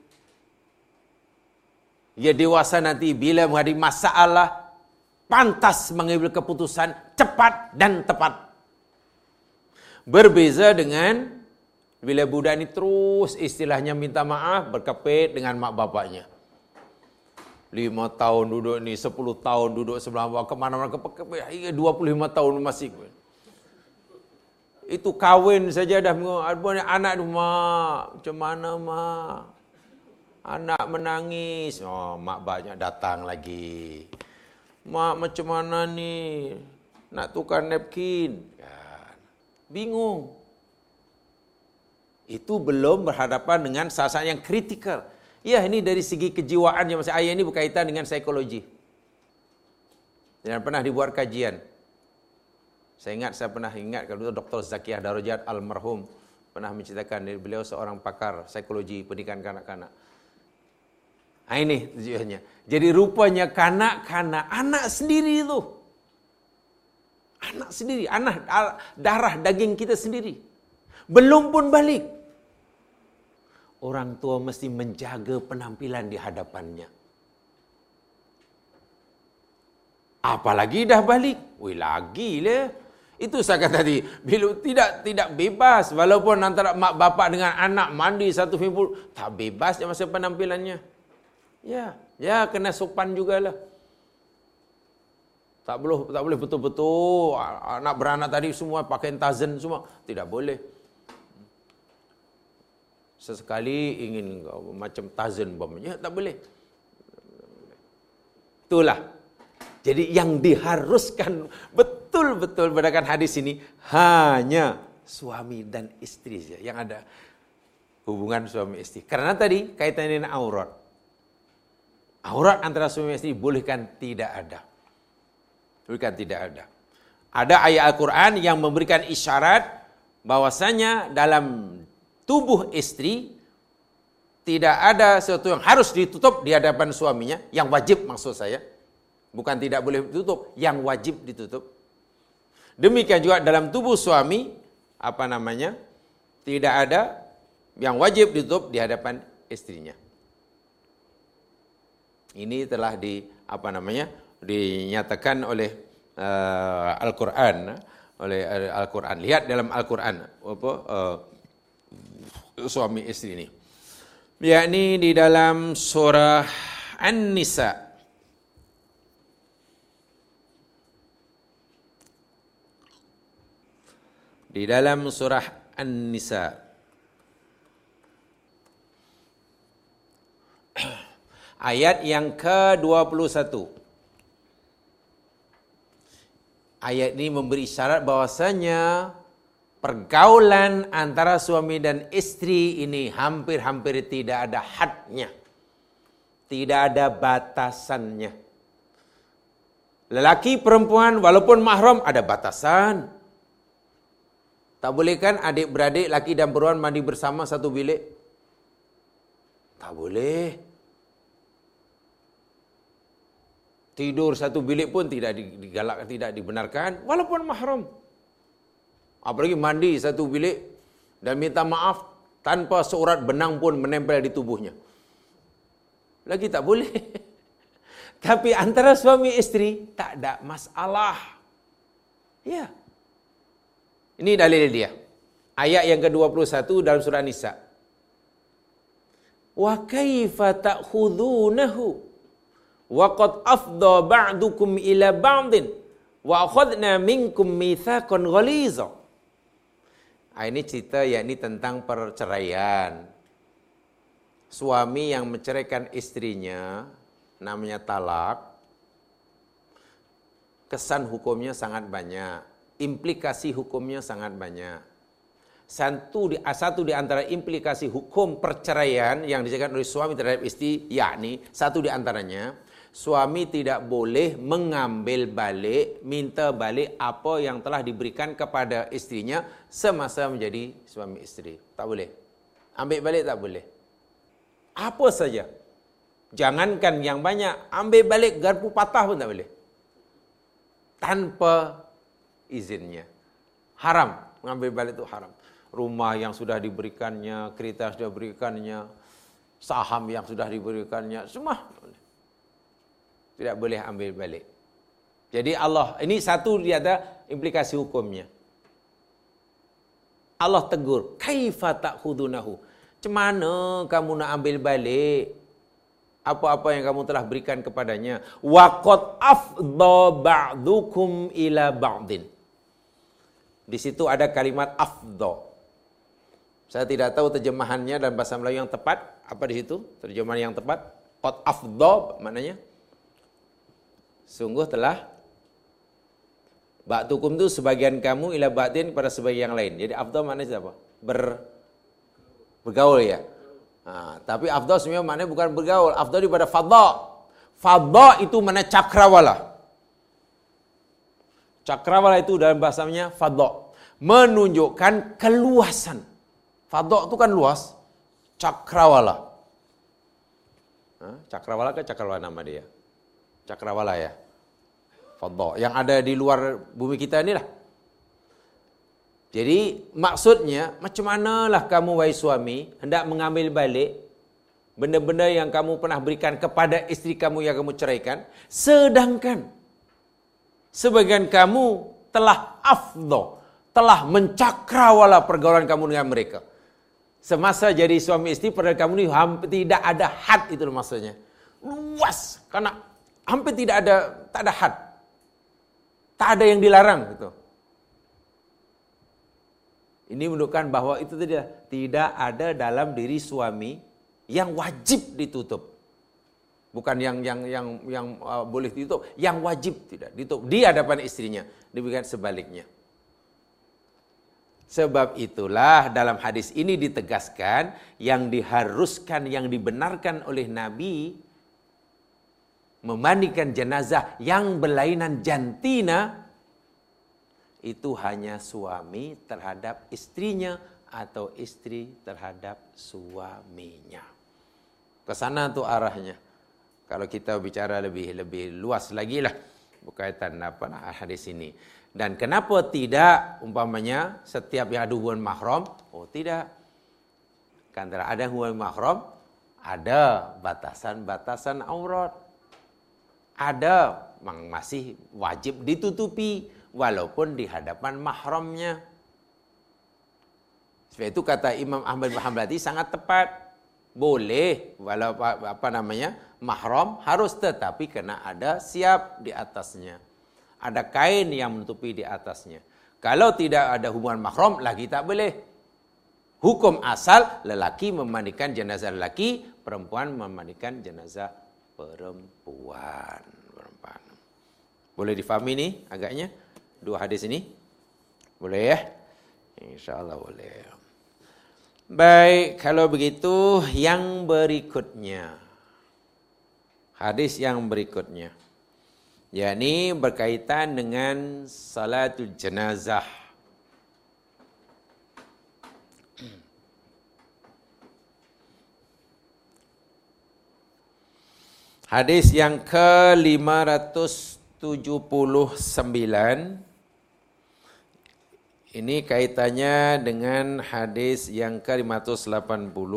Ia dewasa nanti bila menghadapi masalah, pantas mengambil keputusan cepat dan tepat. Berbeza dengan bila budak ini terus istilahnya minta maaf berkepit dengan mak bapaknya. Lima tahun duduk ni, sepuluh tahun duduk sebelah bawah, kemana-mana, kepit, hingga dua puluh lima tahun masih. Itu kahwin saja dah ada anak tu mak, macam mana mak? Anak menangis, oh mak banyak datang lagi. Mak macam mana ni? Nak tukar napkin? Kan? Bingung. Itu belum berhadapan dengan sasaran yang kritikal. Ya, ini dari segi kejiwaan yang masih ayah ini berkaitan dengan psikologi. Dan pernah dibuat kajian. Saya ingat, saya pernah ingat kalau Dr. Zakiyah Darajat Almarhum pernah menceritakan beliau seorang pakar psikologi pendidikan kanak-kanak. Ha, ini tujuannya. Jadi rupanya kanak-kanak anak sendiri itu. Anak sendiri, anak darah daging kita sendiri. Belum pun balik. Orang tua mesti menjaga penampilan di hadapannya. Apalagi dah balik. Wih lagi lah. Itu saya kata tadi. Bila tidak tidak bebas. Walaupun antara mak bapak dengan anak mandi satu fimpul. Tak bebas dia masa penampilannya. Ya, ya kena sopan jugalah. Tak boleh tak boleh betul-betul anak beranak tadi semua pakai tazen semua, tidak boleh. Sesekali ingin macam tazen bomnya, tak boleh. Itulah. Jadi yang diharuskan betul-betul berdasarkan hadis ini hanya suami dan istri saja yang ada hubungan suami istri. Karena tadi kaitan dengan aurat. Aurat antara suami istri bolehkan tidak ada. Bolehkan tidak ada. Ada ayat Al-Quran yang memberikan isyarat bahwasanya dalam tubuh istri tidak ada sesuatu yang harus ditutup di hadapan suaminya, yang wajib maksud saya. Bukan tidak boleh ditutup, yang wajib ditutup. Demikian juga dalam tubuh suami, apa namanya, tidak ada yang wajib ditutup di hadapan istrinya. Ini telah di apa namanya dinyatakan oleh uh, Al-Qur'an oleh Al-Qur'an. Lihat dalam Al-Qur'an apa uh, suami istri ini. Yakni di dalam surah An-Nisa. Di dalam surah An-Nisa. Ayat yang ke-21. Ayat ini memberi syarat bahwasanya pergaulan antara suami dan istri ini hampir-hampir tidak ada hadnya tidak ada batasannya lelaki perempuan walaupun mahram ada batasan tak boleh kan adik-beradik laki dan perempuan mandi bersama satu bilik? Tak boleh. Tidur satu bilik pun tidak digalakkan, tidak dibenarkan walaupun mahram. Apalagi mandi satu bilik dan minta maaf tanpa seurat benang pun menempel di tubuhnya. Lagi tak boleh. Tapi antara suami isteri tak ada masalah. Ya. Ini dalil dia. Ayat yang ke-21 dalam surah Nisa. Wa kaifa ta'khudunahu wa qad afdha ba'dukum ila ba'din wa akhadna minkum mitsaqan ghaliza. Ah, ini cerita yakni tentang perceraian. Suami yang menceraikan istrinya namanya talak. Kesan hukumnya sangat banyak implikasi hukumnya sangat banyak. Satu di, satu di antara implikasi hukum perceraian yang dijaga oleh suami terhadap istri, yakni satu di antaranya, suami tidak boleh mengambil balik, minta balik apa yang telah diberikan kepada istrinya semasa menjadi suami istri. Tak boleh. Ambil balik tak boleh. Apa saja. Jangankan yang banyak, ambil balik garpu patah pun tak boleh. Tanpa izinnya. Haram mengambil balik itu haram. Rumah yang sudah diberikannya, kereta yang sudah diberikannya, saham yang sudah diberikannya, semua tidak boleh ambil balik. Jadi Allah, ini satu dia ada implikasi hukumnya. Allah tegur, kaifa ta'khudunahu? Macam mana kamu nak ambil balik apa-apa yang kamu telah berikan kepadanya? Wa qad afdha ba'dukum ila ba'din. Di situ ada kalimat afdo. Saya tidak tahu terjemahannya dalam bahasa Melayu yang tepat. Apa di situ? Terjemahan yang tepat. Qad afdo maknanya. Sungguh telah Ba'dukum itu sebagian kamu ila ba'din pada sebagian yang lain. Jadi afdo maknanya apa? Ber, bergaul ya. Ha, tapi afdo sebenarnya maknanya bukan bergaul. Afdo daripada fadda. Fadda itu mana cakrawala. Cakrawala itu dalam bahasanya fadok. Menunjukkan keluasan. Fadok itu kan luas. Cakrawala. Cakrawala ke cakrawala nama dia? Cakrawala ya. Fadok. Yang ada di luar bumi kita inilah. Jadi maksudnya macam manalah kamu wahai suami hendak mengambil balik benda-benda yang kamu pernah berikan kepada istri kamu yang kamu ceraikan sedangkan sebagian kamu telah afdo, telah mencakrawala pergaulan kamu dengan mereka. Semasa jadi suami istri pada kamu ini hampir tidak ada had itu maksudnya. Luas karena hampir tidak ada tak ada had. Tak ada yang dilarang gitu. Ini menunjukkan bahwa itu tidak tidak ada dalam diri suami yang wajib ditutup. Bukan yang yang yang yang uh, boleh ditutup, yang wajib tidak ditutup di hadapan istrinya. Demikian sebaliknya. Sebab itulah dalam hadis ini ditegaskan yang diharuskan yang dibenarkan oleh Nabi memandikan jenazah yang berlainan jantina itu hanya suami terhadap istrinya atau istri terhadap suaminya. Ke sana tuh arahnya. Kalau kita bicara lebih lebih luas lagi lah berkaitan apa nah, hadis ini. Dan kenapa tidak umpamanya setiap yang ada hubungan mahram? Oh tidak. Karena ada hubungan mahram, ada batasan-batasan aurat. Ada masih wajib ditutupi walaupun di hadapan mahramnya. Sebab itu kata Imam Ahmad bin Hanbal sangat tepat. Boleh walau apa namanya? mahram harus tetapi kena ada siap di atasnya. Ada kain yang menutupi di atasnya. Kalau tidak ada hubungan mahram lagi tak boleh. Hukum asal lelaki memandikan jenazah lelaki, perempuan memandikan jenazah perempuan. perempuan. Boleh difahami ni agaknya dua hadis ini? Boleh ya? InsyaAllah boleh. Baik, kalau begitu yang berikutnya. Hadis yang berikutnya yakni berkaitan dengan salatul jenazah. Hadis yang ke-579 ini kaitannya dengan hadis yang ke-580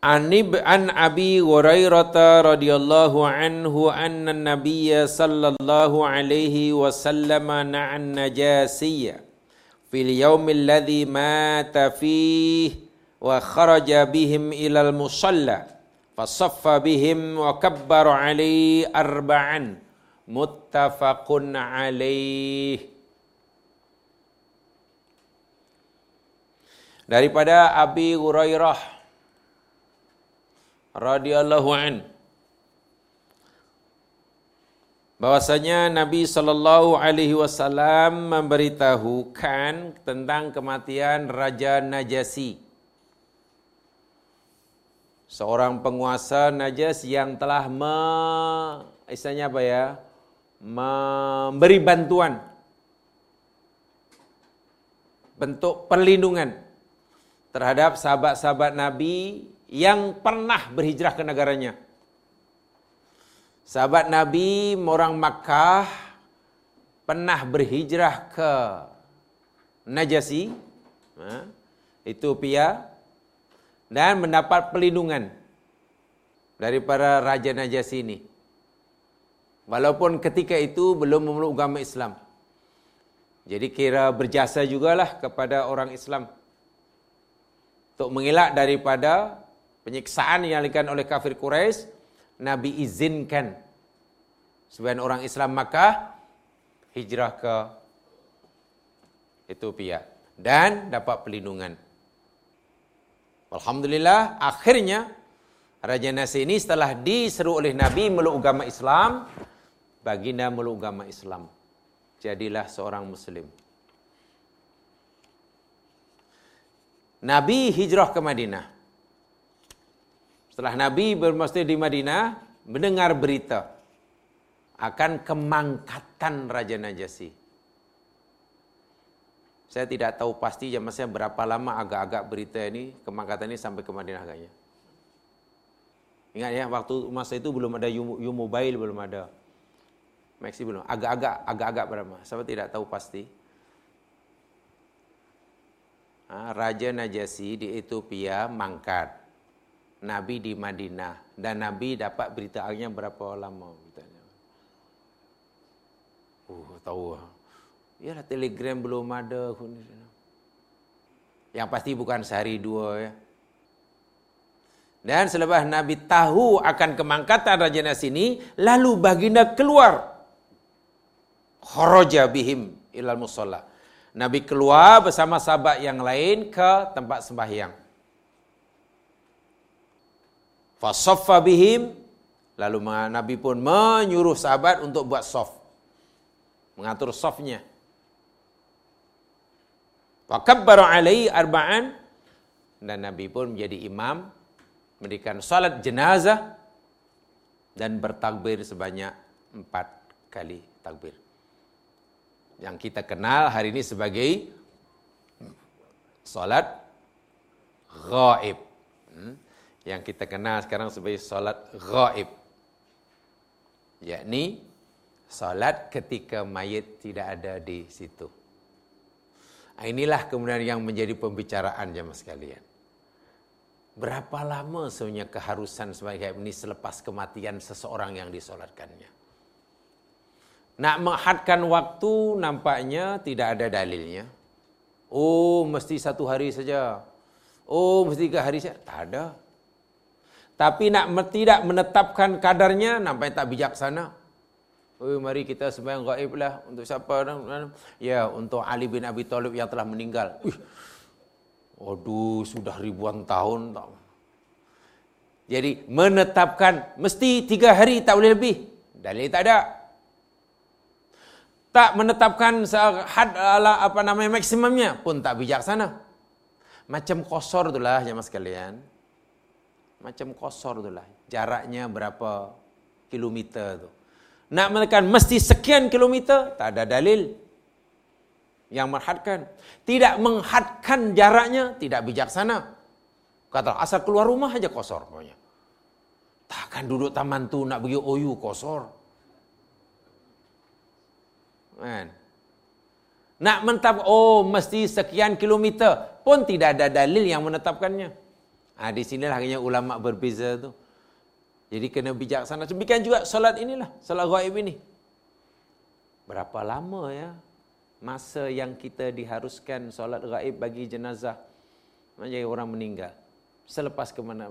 Anib an Abi Hurairah radhiyallahu anhu anna Nabiy sallallahu alaihi wasallam na'an najasiyya في اليوم الذي مات فيه وخرج بهم إلى المصلى فصف بهم وكبر عليه أربعا. متفق عليه. daripada Abi Hurairah radhiyallahu anhu bahwasanya Nabi sallallahu alaihi wasallam memberitahukan tentang kematian Raja Najasi. Seorang penguasa Najas yang telah me, istilahnya apa ya? Memberi bantuan. Bentuk perlindungan terhadap sahabat-sahabat Nabi yang pernah berhijrah ke negaranya. Sahabat Nabi orang Makkah pernah berhijrah ke Najasi, Ethiopia dan mendapat pelindungan daripada Raja Najasi ini. Walaupun ketika itu belum memeluk agama Islam. Jadi kira berjasa jugalah kepada orang Islam. Untuk mengelak daripada penyiksaan yang dilakukan oleh kafir Quraisy, Nabi izinkan sebagian orang Islam Makkah hijrah ke Ethiopia dan dapat perlindungan. Alhamdulillah, akhirnya Raja Nasir ini setelah diseru oleh Nabi meluk agama Islam, baginda meluk agama Islam. Jadilah seorang Muslim. Nabi hijrah ke Madinah. Setelah Nabi bermasa di Madinah, mendengar berita akan kemangkatan Raja Najasi. Saya tidak tahu pasti jam masa berapa lama agak-agak berita ini, kemangkatan ini sampai ke Madinah agaknya. Ingat ya, waktu masa itu belum ada U Mobile, belum ada. Maxi belum. Agak-agak, agak-agak berapa. Saya tidak tahu pasti. Ha, Raja Najasi di Ethiopia mangkat. Nabi di Madinah dan Nabi dapat berita akhirnya berapa lama katanya. Oh, tahu ah. Yalah telegram belum ada Yang pasti bukan sehari dua ya. Dan selepas Nabi tahu akan kemangkatan Raja Nas ini, lalu baginda keluar. Kharaja bihim ilal musalla. Nabi keluar bersama sahabat yang lain ke tempat sembahyang. Fasaffa bihim lalu Nabi pun menyuruh sahabat untuk buat saf. Mengatur safnya. Wa kabbara arba'an dan Nabi pun menjadi imam mendirikan salat jenazah dan bertakbir sebanyak empat kali takbir. Yang kita kenal hari ini sebagai salat ghaib. Hmm? Yang kita kenal sekarang sebagai solat ghaib. Yakni solat ketika mayit tidak ada di situ. Inilah kemudian yang menjadi pembicaraan jemaah sekalian. Berapa lama sebenarnya keharusan sebagai ini selepas kematian seseorang yang disolatkannya? Nak menghadkan waktu nampaknya tidak ada dalilnya. Oh, mesti satu hari saja. Oh, mesti tiga hari saja. Tak ada. Tapi nak tidak menetapkan kadarnya nampak tak bijaksana. Oh, mari kita sembahyang gaib lah untuk siapa? Ya, untuk Ali bin Abi Thalib yang telah meninggal. Uih. Aduh, sudah ribuan tahun. Jadi menetapkan mesti tiga hari tak boleh lebih. Dalil tak ada. Tak menetapkan had apa namanya maksimumnya pun tak bijaksana. Macam kosor itulah ya mas kalian. Macam kosor itulah. Jaraknya berapa kilometer tu. Nak menekan mesti sekian kilometer, tak ada dalil yang menghadkan. Tidak menghadkan jaraknya, tidak bijaksana. Kata asal keluar rumah aja kosor pokoknya. Takkan duduk taman tu nak pergi OU kosor. Kan? Nak mentap, oh mesti sekian kilometer pun tidak ada dalil yang menetapkannya. Ha, di sinilah hanya ulama berbeza tu. Jadi kena bijaksana. Demikian juga solat inilah, solat gaib ini. Berapa lama ya masa yang kita diharuskan solat gaib bagi jenazah menjadi orang meninggal? Selepas ke mana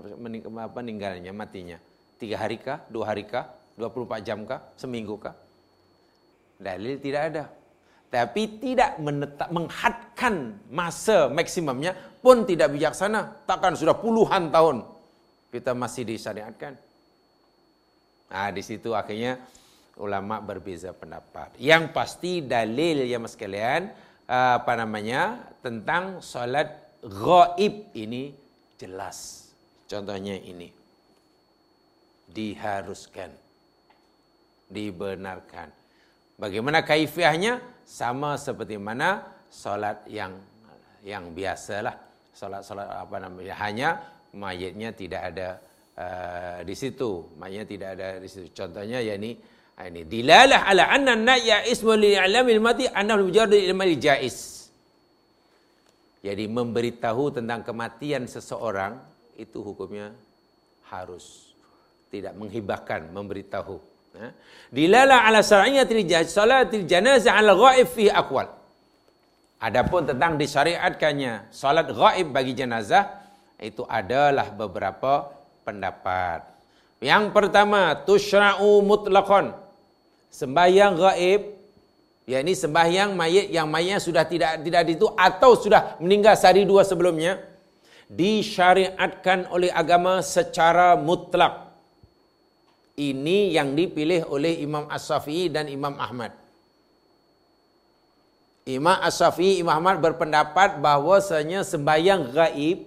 meninggalnya matinya? Tiga hari kah? Dua hari kah? Dua puluh empat jam kah? Seminggu kah? Dalil tidak ada. Tapi tidak menetap menghadkan masa maksimumnya pun tidak bijaksana takkan sudah puluhan tahun kita masih disyariatkan Nah, di situ akhirnya ulama berbeza pendapat. Yang pasti dalil ya mas kalian apa namanya tentang solat gaib ini jelas. Contohnya ini diharuskan, dibenarkan. Bagaimana kaifiahnya? Sama seperti mana solat yang yang biasalah. Solat-solat apa namanya? Hanya mayatnya tidak ada uh, di situ. Maknanya tidak ada di situ. Contohnya ya ini ini dilalah ala anna na'ya ismu li alamil mati annahu mujarrad ilmal jais. Jadi memberitahu tentang kematian seseorang itu hukumnya harus tidak menghibahkan memberitahu. Ha? Dilala ala syar'iyatil salatil janazah ala ghaib fi aqwal. Adapun tentang disyariatkannya salat ghaib bagi jenazah itu adalah beberapa pendapat. Yang pertama, tushra'u mutlaqan. Sembahyang gaib, yakni sembahyang mayit yang mayitnya sudah tidak tidak itu atau sudah meninggal sehari dua sebelumnya disyariatkan oleh agama secara mutlak. Ini yang dipilih oleh Imam As-Safi'i dan Imam Ahmad. Imam As-Safi'i, Imam Ahmad berpendapat bahawasanya sembahyang gaib,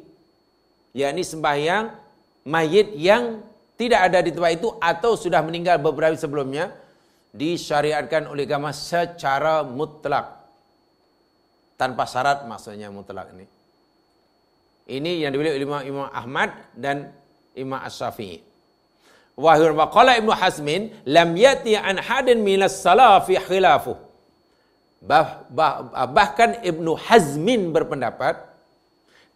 yakni sembahyang mayit yang tidak ada di tempat itu atau sudah meninggal beberapa sebelumnya disyariatkan oleh agama secara mutlak tanpa syarat maksudnya mutlak ini. Ini yang dipilih oleh Imam, Imam Ahmad dan Imam As-Syafi'i. Wahir waqala Ibnu Hazmin lam yati an hadin minas salafi khilafu. Bah, bah, bahkan Ibnu Hazmin berpendapat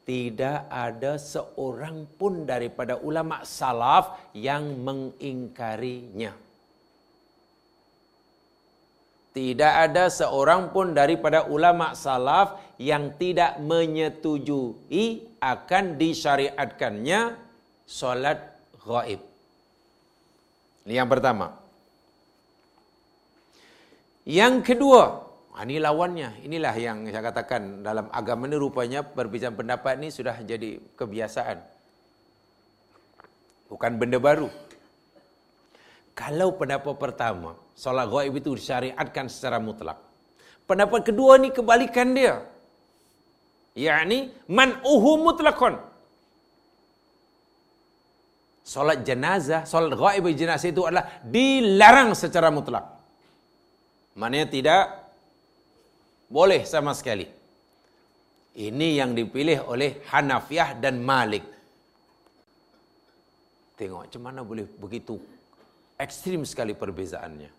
tidak ada seorang pun daripada ulama salaf yang mengingkarinya. Tidak ada seorang pun daripada ulama salaf yang tidak menyetujui akan disyariatkannya solat gaib. Ini yang pertama. Yang kedua, ini lawannya. Inilah yang saya katakan dalam agama ini rupanya perbezaan pendapat ini sudah jadi kebiasaan. Bukan benda baru. Kalau pendapat pertama, solat gaib itu disyariatkan secara mutlak. Pendapat kedua ni kebalikan dia. Yakni man'uhu mutlakon. Solat jenazah, solat gaib jenazah itu adalah dilarang secara mutlak. Maknanya tidak boleh sama sekali. Ini yang dipilih oleh Hanafiah dan Malik. Tengok macam mana boleh begitu ekstrim sekali perbezaannya.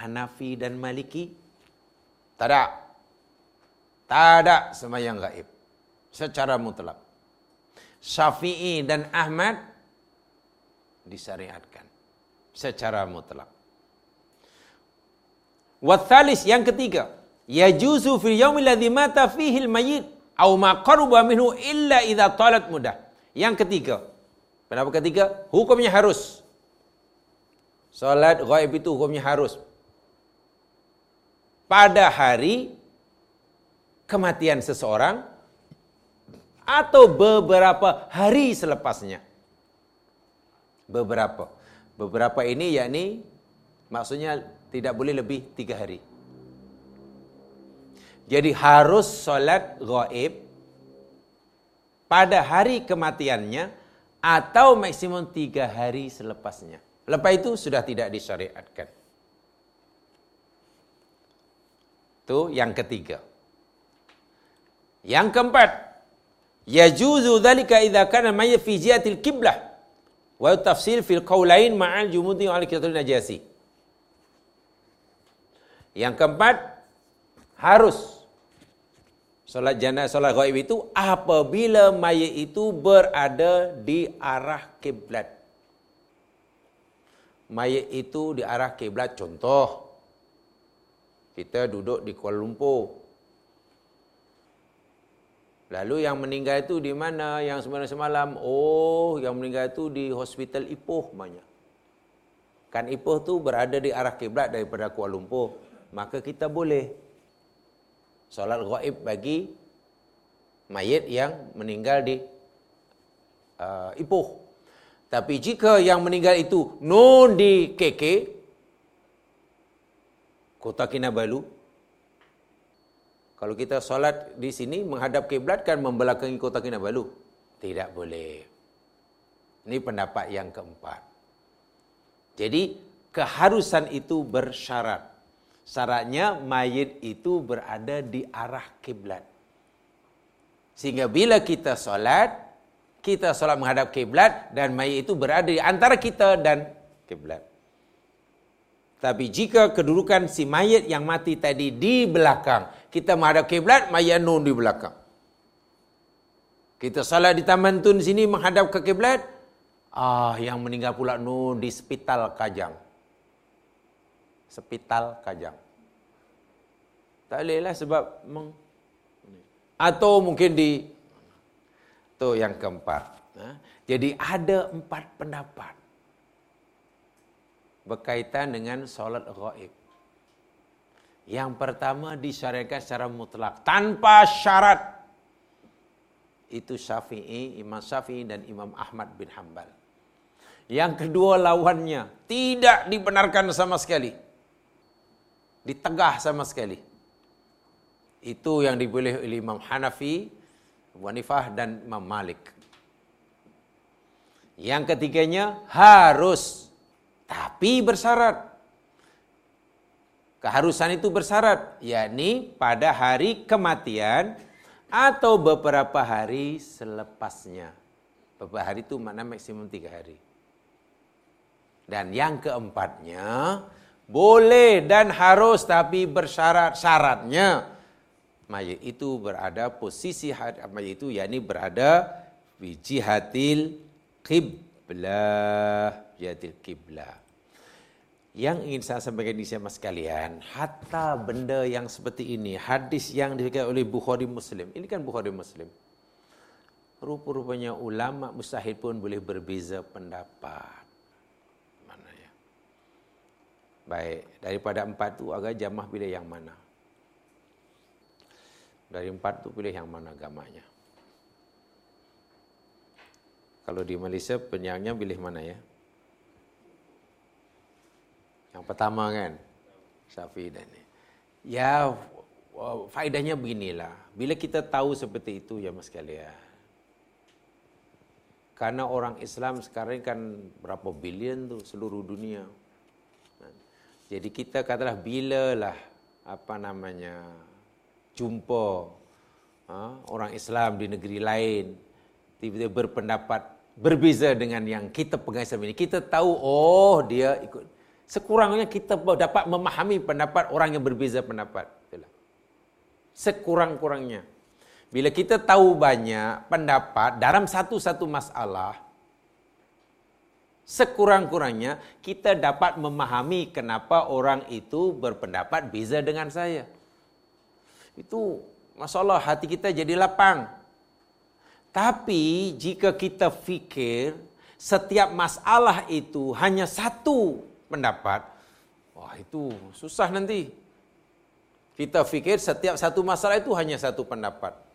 Hanafi dan Maliki tak ada. Tak ada semayang gaib. Secara mutlak. Syafi'i dan Ahmad disyariatkan. Secara mutlak. Wathalis yang ketiga, yajuzu fil yaumil ladzi mata fihi al-mayyit aw ma qaruba minhu illa idza talat mudah. Yang ketiga, pendapat ketiga, hukumnya harus. Salat ghaib itu hukumnya harus. Pada hari kematian seseorang atau beberapa hari selepasnya. Beberapa. Beberapa ini yakni maksudnya tidak boleh lebih tiga hari. Jadi harus solat gaib pada hari kematiannya atau maksimum tiga hari selepasnya. Lepas itu sudah tidak disyariatkan. Itu yang ketiga. Yang keempat, yajuzu dzalika idza kana mayyit fi jihatil qiblah wa tafsil fil qaulain ma'al jumudi al najasi. Yang keempat, harus solat jenazah solat gaib itu apabila mayat itu berada di arah kiblat. Mayat itu di arah kiblat contoh kita duduk di Kuala Lumpur. Lalu yang meninggal itu di mana? Yang semalam semalam, oh yang meninggal itu di Hospital Ipoh banyak. Kan Ipoh tu berada di arah kiblat daripada Kuala Lumpur. Maka kita boleh solat gaib bagi mayit yang meninggal di uh, Ipoh. Tapi jika yang meninggal itu non di KK, Kota Kinabalu, kalau kita solat di sini menghadap kiblat kan membelakangi Kota Kinabalu. Tidak boleh. Ini pendapat yang keempat. Jadi keharusan itu bersyarat. Syaratnya mayit itu berada di arah kiblat. Sehingga bila kita solat, kita solat menghadap kiblat dan mayit itu berada di antara kita dan kiblat. Tapi jika kedudukan si mayit yang mati tadi di belakang, kita menghadap kiblat, mayit nun di belakang. Kita salat di taman tun sini menghadap ke kiblat, ah yang meninggal pula nun di spital Kajang. Spital Kajang. Tak boleh lah sebab meng... atau mungkin di tu yang keempat. Ha? Jadi ada empat pendapat berkaitan dengan solat gaib. Yang pertama disyariatkan secara mutlak tanpa syarat. Itu Syafi'i, Imam Syafi'i dan Imam Ahmad bin Hambal. Yang kedua lawannya tidak dibenarkan sama sekali. Ditegah sama sekali. Itu yang diboleh oleh Imam Hanafi, Wanifah dan Imam Malik. Yang ketiganya harus tapi bersyarat. Keharusan itu bersyarat, yakni pada hari kematian atau beberapa hari selepasnya. Beberapa hari itu makna maksimum tiga hari. Dan yang keempatnya, boleh dan harus tapi bersyarat syaratnya mayat itu berada posisi mayat itu yakni berada di jihatil qiblah jihatil qiblah yang ingin saya sampaikan di sini sekalian, hatta benda yang seperti ini, hadis yang dikatakan oleh Bukhari Muslim, ini kan Bukhari Muslim. Rupa-rupanya ulama mustahil pun boleh berbeza pendapat. Mana ya? Baik, daripada empat tu agak jamah pilih yang mana? Dari empat tu pilih yang mana agamanya? Kalau di Malaysia penyangnya pilih mana ya? Yang pertama kan, Syafi'i dan ini. Ya, faedahnya beginilah. Bila kita tahu seperti itu ya mas kalian. Karena orang Islam sekarang kan berapa bilion tu seluruh dunia. Jadi kita katalah bila lah apa namanya jumpa ha, orang Islam di negeri lain tiba-tiba berpendapat berbeza dengan yang kita pegang Islam ini. Kita tahu oh dia ikut sekurangnya kita dapat memahami pendapat orang yang berbeza pendapat. Sekurang-kurangnya. Bila kita tahu banyak pendapat dalam satu-satu masalah, sekurang-kurangnya kita dapat memahami kenapa orang itu berpendapat beza dengan saya. Itu masalah hati kita jadi lapang. Tapi jika kita fikir setiap masalah itu hanya satu pendapat, wah itu susah nanti. Kita fikir setiap satu masalah itu hanya satu pendapat.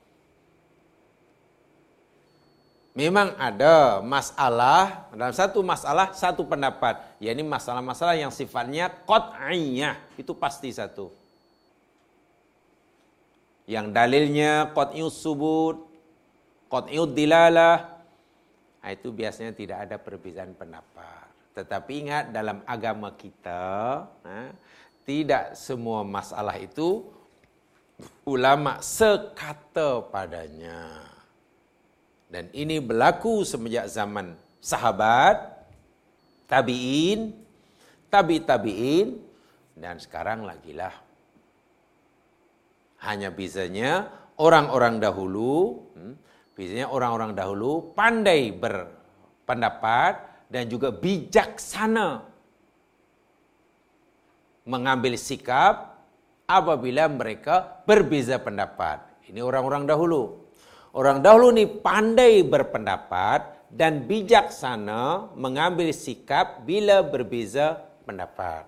Memang ada masalah dalam satu masalah satu pendapat, yakni masalah-masalah yang sifatnya qat'iyah, itu pasti satu. Yang dalilnya qat'iyus subut, qat'iyud dilalah, ah, itu biasanya tidak ada perbezaan pendapat. Tetapi ingat dalam agama kita, ha, tidak semua masalah itu ulama sekata padanya. Dan ini berlaku semenjak zaman sahabat, tabi'in, tabi-tabi'in, dan sekarang lagi lah. Hanya bisanya orang-orang dahulu, hmm, bisanya orang-orang dahulu pandai berpendapat dan juga bijaksana mengambil sikap apabila mereka berbeza pendapat. Ini orang-orang dahulu. Orang dahulu ni pandai berpendapat dan bijaksana mengambil sikap bila berbeza pendapat.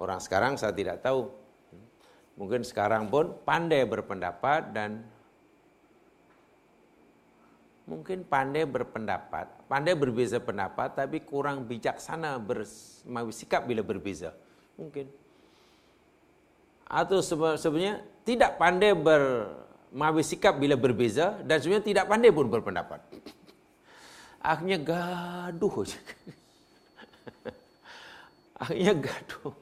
Orang sekarang saya tidak tahu. Mungkin sekarang pun pandai berpendapat dan mungkin pandai berpendapat, pandai berbeza pendapat tapi kurang bijaksana mengambil sikap bila berbeza. Mungkin. Atau sebenarnya tidak pandai ber mengambil sikap bila berbeza dan sebenarnya tidak pandai pun berpendapat. Akhirnya gaduh je. Akhirnya gaduh.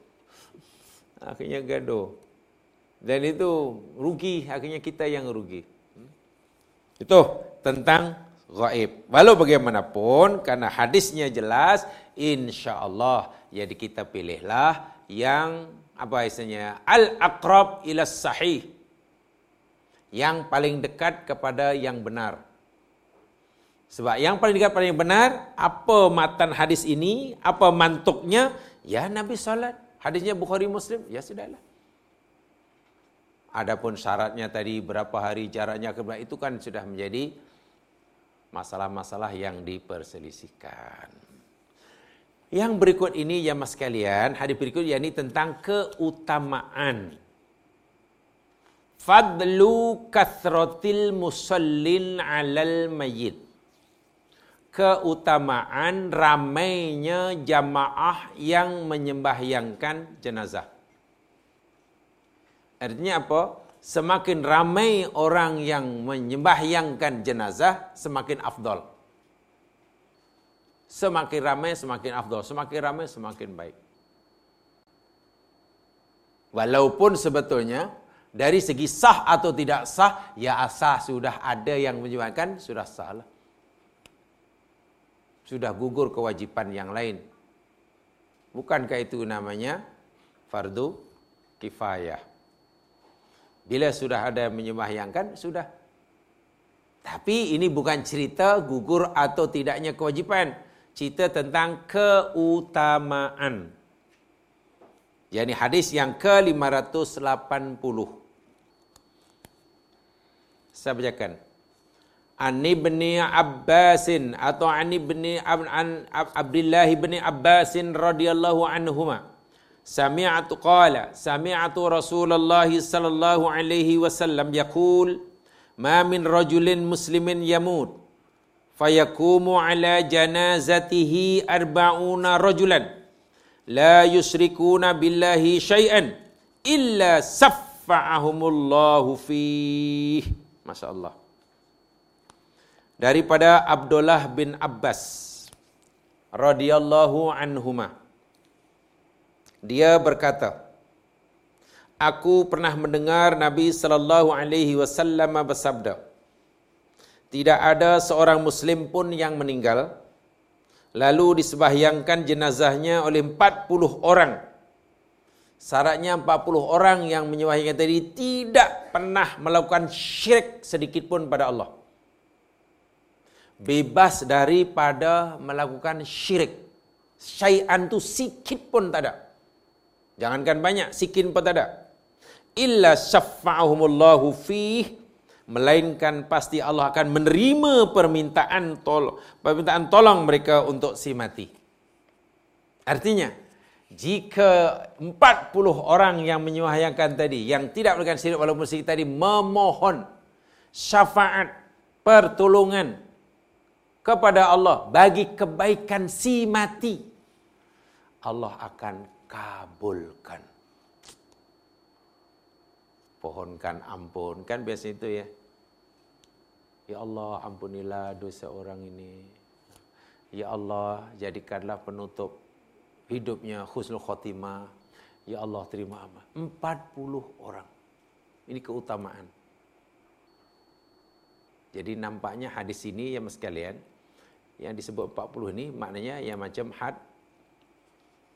Akhirnya gaduh. Dan itu rugi, akhirnya kita yang rugi. Itu tentang gaib. Walau bagaimanapun, karena hadisnya jelas, insya Allah, jadi kita pilihlah yang apa istilahnya al-aqrab ila sahih yang paling dekat kepada yang benar. Sebab yang paling dekat pada yang benar, apa matan hadis ini, apa mantuknya? Ya Nabi salat. Hadisnya Bukhari Muslim, ya sudahlah. Adapun syaratnya tadi berapa hari jaraknya ke itu kan sudah menjadi masalah-masalah yang diperselisihkan. Yang berikut ini ya mas kalian, hadis berikut yakni tentang keutamaan Fadlu kathrotil musallin alal mayit. Keutamaan ramainya jamaah yang menyembahyangkan jenazah. Artinya apa? Semakin ramai orang yang menyembahyangkan jenazah, semakin afdol. Semakin ramai, semakin afdol. Semakin ramai, semakin baik. Walaupun sebetulnya dari segi sah atau tidak sah, ya asah sudah ada yang menyebabkan sudah sah lah. Sudah gugur kewajipan yang lain. Bukankah itu namanya fardu kifayah? Bila sudah ada yang menyembahyangkan, sudah. Tapi ini bukan cerita gugur atau tidaknya kewajipan. Cerita tentang keutamaan. Yani hadis yang ke-580. Saya bacakan. An ibni Abbasin atau an ibni an Abdullah ibni Abbasin radhiyallahu anhuma. Sami'atu qala sami'atu Rasulullah sallallahu alaihi wasallam yaqul ma min rajulin muslimin yamut fayakumu ala janazatihi arba'una rajulan la yusrikuna billahi syai'an illa saffa'ahumullahu fihi Masya Allah. Daripada Abdullah bin Abbas radhiyallahu anhuma. Dia berkata, Aku pernah mendengar Nabi sallallahu alaihi wasallam bersabda, Tidak ada seorang muslim pun yang meninggal lalu disebahyangkan jenazahnya oleh 40 orang Syaratnya 40 orang yang menyembahkan tadi tidak pernah melakukan syirik sedikit pun pada Allah. Bebas daripada melakukan syirik. Syai'an tu sikit pun tak ada. Jangankan banyak, sikit pun tak ada. Illa syafa'ahumullahu fih. melainkan pasti Allah akan menerima permintaan tol permintaan tolong mereka untuk si mati. Artinya, jika 40 orang yang menyuahayangkan tadi yang tidak melakukan syirik walaupun syirik tadi memohon syafaat pertolongan kepada Allah bagi kebaikan si mati Allah akan kabulkan. Pohonkan ampun. Kan biasa itu ya? Ya Allah ampunilah dosa orang ini. Ya Allah jadikanlah penutup hidupnya khusnul khotimah. Ya Allah terima amal. 40 orang. Ini keutamaan. Jadi nampaknya hadis ini ya mas sekalian yang disebut 40 ini maknanya yang macam had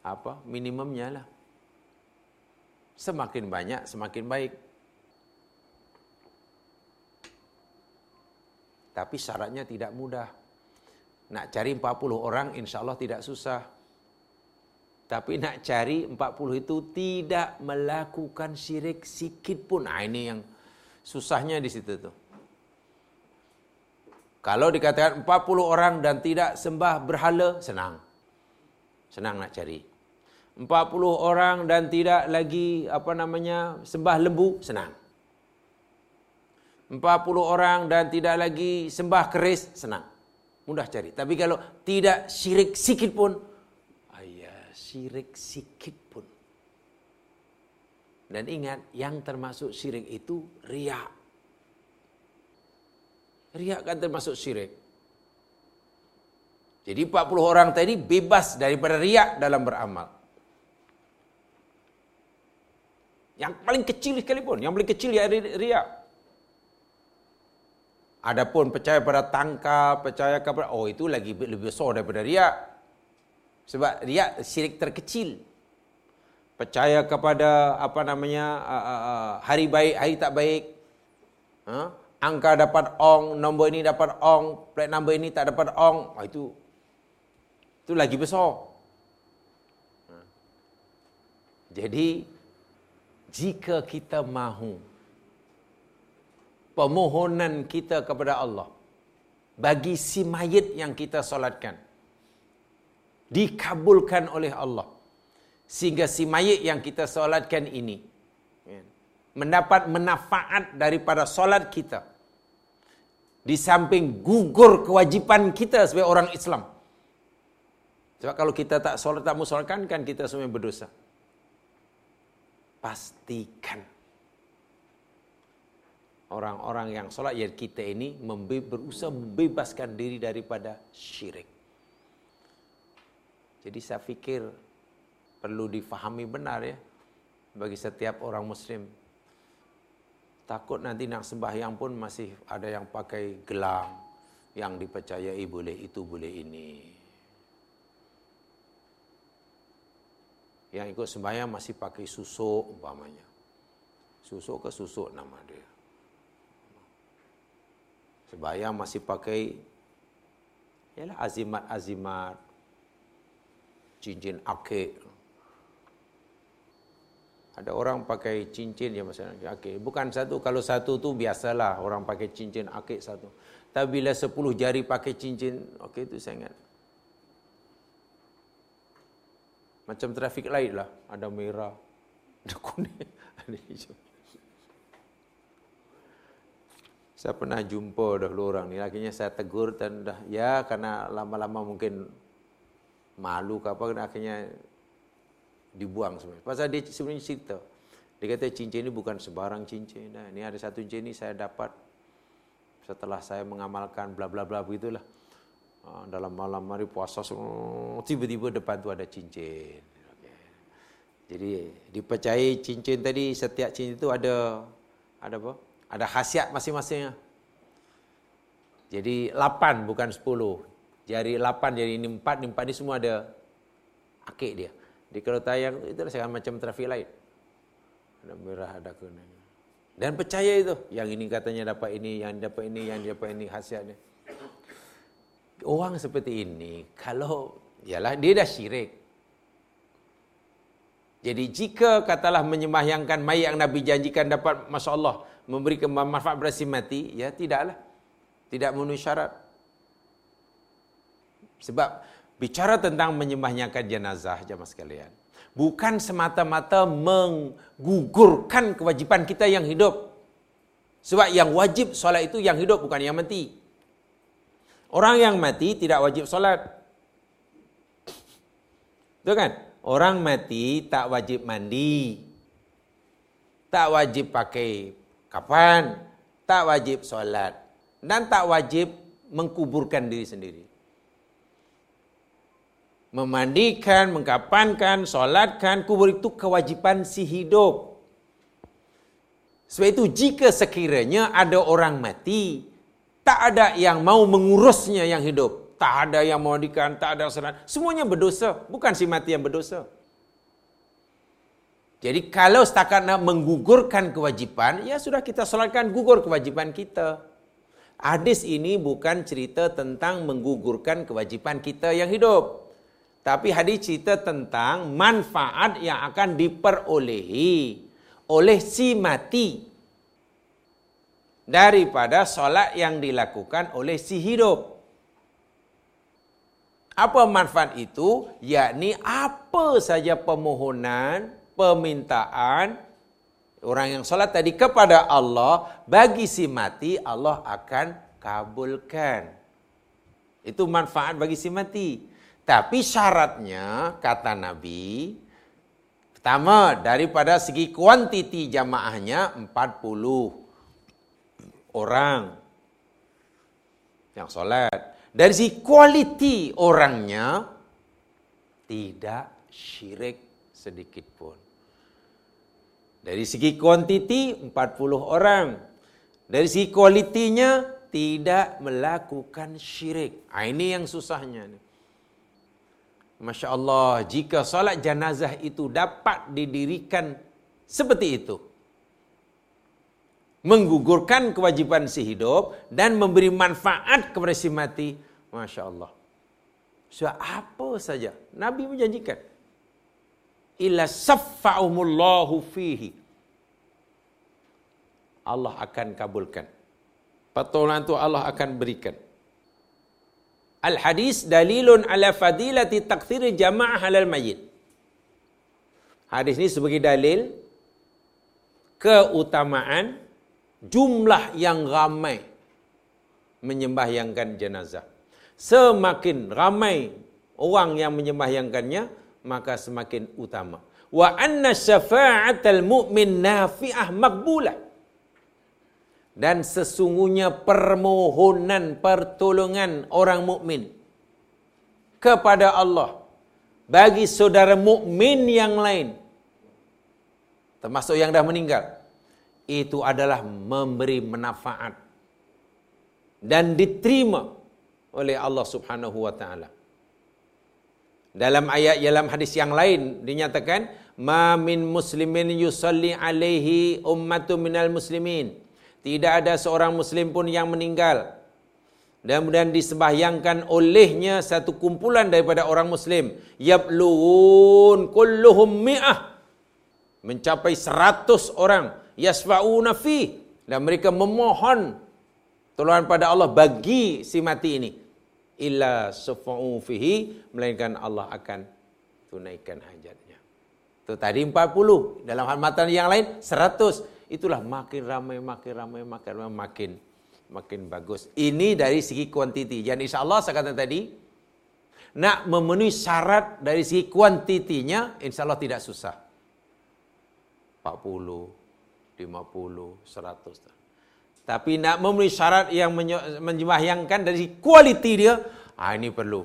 apa minimumnya lah. Semakin banyak semakin baik. Tapi syaratnya tidak mudah. Nak cari 40 orang insya Allah tidak susah. Tapi nak cari 40 itu tidak melakukan syirik sikit pun. Nah, ini yang susahnya di situ tuh. Kalau dikatakan 40 orang dan tidak sembah berhala, senang. Senang nak cari. 40 orang dan tidak lagi apa namanya sembah lembu, senang. 40 orang dan tidak lagi sembah keris, senang. Mudah cari. Tapi kalau tidak syirik sikit pun, syirik sikit pun. Dan ingat, yang termasuk syirik itu riak. Riak kan termasuk syirik. Jadi 40 orang tadi bebas daripada riak dalam beramal. Yang paling kecil sekalipun, yang paling kecil ya riak. Adapun percaya pada tangkap, percaya kepada oh itu lagi lebih besar daripada riak. Sebab riak syirik terkecil. Percaya kepada apa namanya hari baik, hari tak baik. Ha? Angka dapat ong, nombor ini dapat ong, plat nombor ini tak dapat ong. Ha, itu itu lagi besar. Ha. Jadi jika kita mahu permohonan kita kepada Allah bagi si mayit yang kita solatkan dikabulkan oleh Allah. Sehingga si mayit yang kita solatkan ini ya, mendapat manfaat daripada solat kita. Di samping gugur kewajipan kita sebagai orang Islam. Sebab kalau kita tak solat tak musolkan kan kita semua berdosa. Pastikan orang-orang yang solat ya kita ini berusaha membebaskan diri daripada syirik jadi saya fikir perlu difahami benar ya bagi setiap orang muslim. Takut nanti nak sembahyang pun masih ada yang pakai gelang yang dipercayai boleh itu boleh ini. Yang ikut sembahyang masih pakai susuk umpamanya. Susuk ke susuk nama dia. Sembahyang masih pakai ialah azimat-azimat cincin akik. Ada orang pakai cincin ya maksudnya akik. Bukan satu, kalau satu tu biasalah orang pakai cincin akik satu. Tapi bila sepuluh jari pakai cincin, okey itu saya ingat. Macam trafik light lah, ada merah, ada kuning, ada hijau. Saya pernah jumpa dahulu orang ni, akhirnya saya tegur dan dah ya karena lama-lama mungkin malu ke apa akhirnya dibuang semua. Pasal dia sebenarnya cerita. Dia kata cincin ini bukan sebarang cincin. Nah, ini ada satu cincin ini saya dapat setelah saya mengamalkan bla bla bla begitulah. Ah, dalam malam hari puasa tiba-tiba depan tu ada cincin. Jadi dipercayai cincin tadi setiap cincin itu ada ada apa? Ada khasiat masing-masingnya. Jadi 8 bukan 10 jari lapan, jari ini empat, ini empat ni semua ada akik dia. Di kalau tayang itu saya macam traffic light. Ada merah, ada kuning. Dan percaya itu, yang ini katanya dapat ini, yang dapat ini, yang dapat ini khasiatnya. Orang seperti ini, kalau ialah dia dah syirik. Jadi jika katalah menyembahyangkan mayat yang Nabi janjikan dapat Masya Allah memberikan manfaat berasi mati, ya tidaklah. Tidak memenuhi syarat. Sebab bicara tentang menyembahnya jenazah jemaah sekalian. Bukan semata-mata menggugurkan kewajipan kita yang hidup. Sebab yang wajib solat itu yang hidup bukan yang mati. Orang yang mati tidak wajib solat. Betul kan? Orang mati tak wajib mandi. Tak wajib pakai kapan. Tak wajib solat. Dan tak wajib mengkuburkan diri sendiri memandikan, mengkapankan, solatkan kubur itu kewajipan si hidup. Sebab itu jika sekiranya ada orang mati, tak ada yang mau mengurusnya yang hidup. Tak ada yang memandikan, tak ada yang. Semuanya berdosa. Bukan si mati yang berdosa. Jadi kalau setakat nak menggugurkan kewajipan, ya sudah kita solatkan gugur kewajipan kita. Hadis ini bukan cerita tentang menggugurkan kewajipan kita yang hidup. Tapi hadis cerita tentang manfaat yang akan diperolehi oleh si mati daripada solat yang dilakukan oleh si hidup. Apa manfaat itu? Yakni apa saja permohonan, permintaan orang yang solat tadi kepada Allah bagi si mati Allah akan kabulkan. Itu manfaat bagi si mati. Tapi syaratnya, kata Nabi, pertama daripada segi kuantiti jamaahnya 40 orang yang solat. Dari segi kualiti orangnya, tidak syirik sedikit pun. Dari segi kuantiti 40 orang. Dari segi kualitinya tidak melakukan syirik. Ah, ini yang susahnya. Masya Allah, jika solat jenazah itu dapat didirikan seperti itu. Menggugurkan kewajipan si hidup dan memberi manfaat kepada si mati. Masya Allah. So, apa saja Nabi menjanjikan. Illa saffa'umullahu fihi. Allah akan kabulkan. Pertolongan itu Allah akan berikan. Al-hadis dalilun ala fadilati takthir jama'ah halal mayit. Hadis ini sebagai dalil keutamaan jumlah yang ramai menyembahyangkan jenazah. Semakin ramai orang yang menyembahyangkannya, maka semakin utama. Wa anna syafa'atal mu'min nafi'ah makbulah dan sesungguhnya permohonan pertolongan orang mukmin kepada Allah bagi saudara mukmin yang lain termasuk yang dah meninggal itu adalah memberi manfaat dan diterima oleh Allah Subhanahu wa taala. Dalam ayat dalam hadis yang lain dinyatakan ma min muslimin yusalli alaihi ummatu minal muslimin tidak ada seorang muslim pun yang meninggal. Dan kemudian disembahyangkan olehnya satu kumpulan daripada orang muslim. Yabluun kulluhum mi'ah. Mencapai seratus orang. Yasfa'una fi. Dan mereka memohon tolongan pada Allah bagi si mati ini. Illa sufa'u fihi. Melainkan Allah akan tunaikan hajatnya. Itu tadi 40. Dalam hal matan yang lain, 100 itulah makin ramai, makin ramai, makin ramai, makin makin bagus. Ini dari segi kuantiti. Jadi insya Allah saya kata tadi, nak memenuhi syarat dari segi kuantitinya, insya Allah tidak susah. 40, 50, 100. Tapi nak memenuhi syarat yang menjembahyangkan dari segi kualiti dia, ah ini perlu.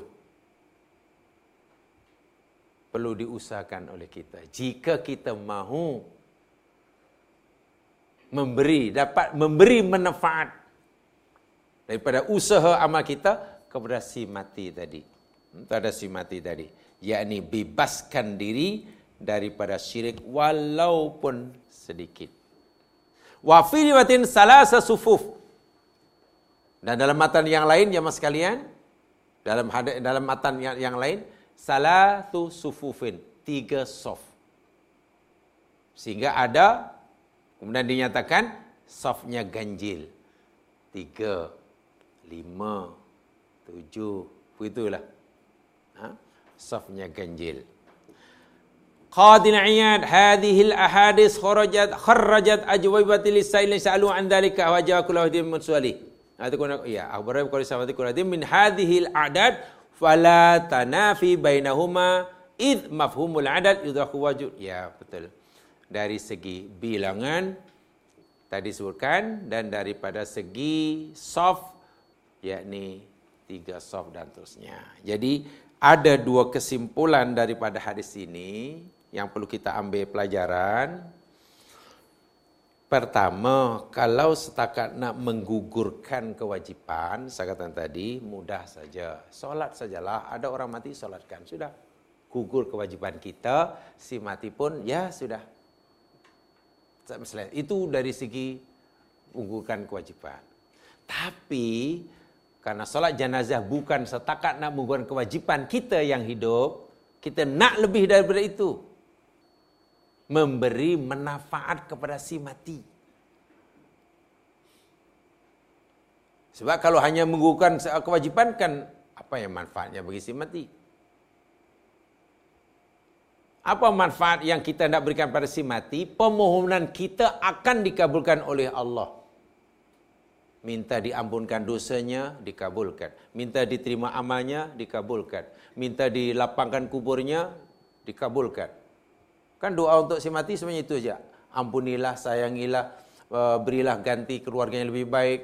Perlu diusahakan oleh kita. Jika kita mahu memberi dapat memberi manfaat daripada usaha amal kita kepada si mati tadi. Kepada si mati tadi. yakni bebaskan diri daripada syirik walaupun sedikit. Wa fi riwayatin salasa sufuf. Dan dalam matan yang lain ya mas sekalian, dalam dalam matan yang, yang lain salatu sufufin, tiga sof. Sehingga ada Kemudian dinyatakan softnya ganjil. Tiga, lima, tujuh, begitulah. Ha? Softnya ganjil. Qadin Iyad hadhihi al-ahadith kharajat kharajat ajwabat lisail sa'alu an dhalika wa jawakullahu dim munsali. Itu kuna ya akhbar qali samati kuna min hadhihi al-adad fala tanafi bainahuma id mafhumul adad yudahu wajud. Ya betul. Dari segi bilangan tadi sebutkan dan daripada segi soft yakni tiga soft dan terusnya. Jadi ada dua kesimpulan daripada hadis ini yang perlu kita ambil pelajaran. Pertama, kalau setakat nak menggugurkan kewajipan, saya katakan tadi, mudah saja. Solat sajalah, ada orang mati, solatkan. Sudah, gugur kewajipan kita, si mati pun, ya sudah. Itu dari segi menggugurkan kewajipan. Tapi, karena solat jenazah bukan setakat nak menggugurkan kewajipan kita yang hidup, kita nak lebih daripada itu memberi manfaat kepada si mati. Sebab kalau hanya menggugurkan kewajipan kan apa yang manfaatnya bagi si mati? Apa manfaat yang kita nak berikan pada si mati? Permohonan kita akan dikabulkan oleh Allah. Minta diampunkan dosanya, dikabulkan. Minta diterima amalnya, dikabulkan. Minta dilapangkan kuburnya, dikabulkan. Kan doa untuk si mati sebenarnya itu saja. Ampunilah, sayangilah, uh, berilah ganti keluarga yang lebih baik.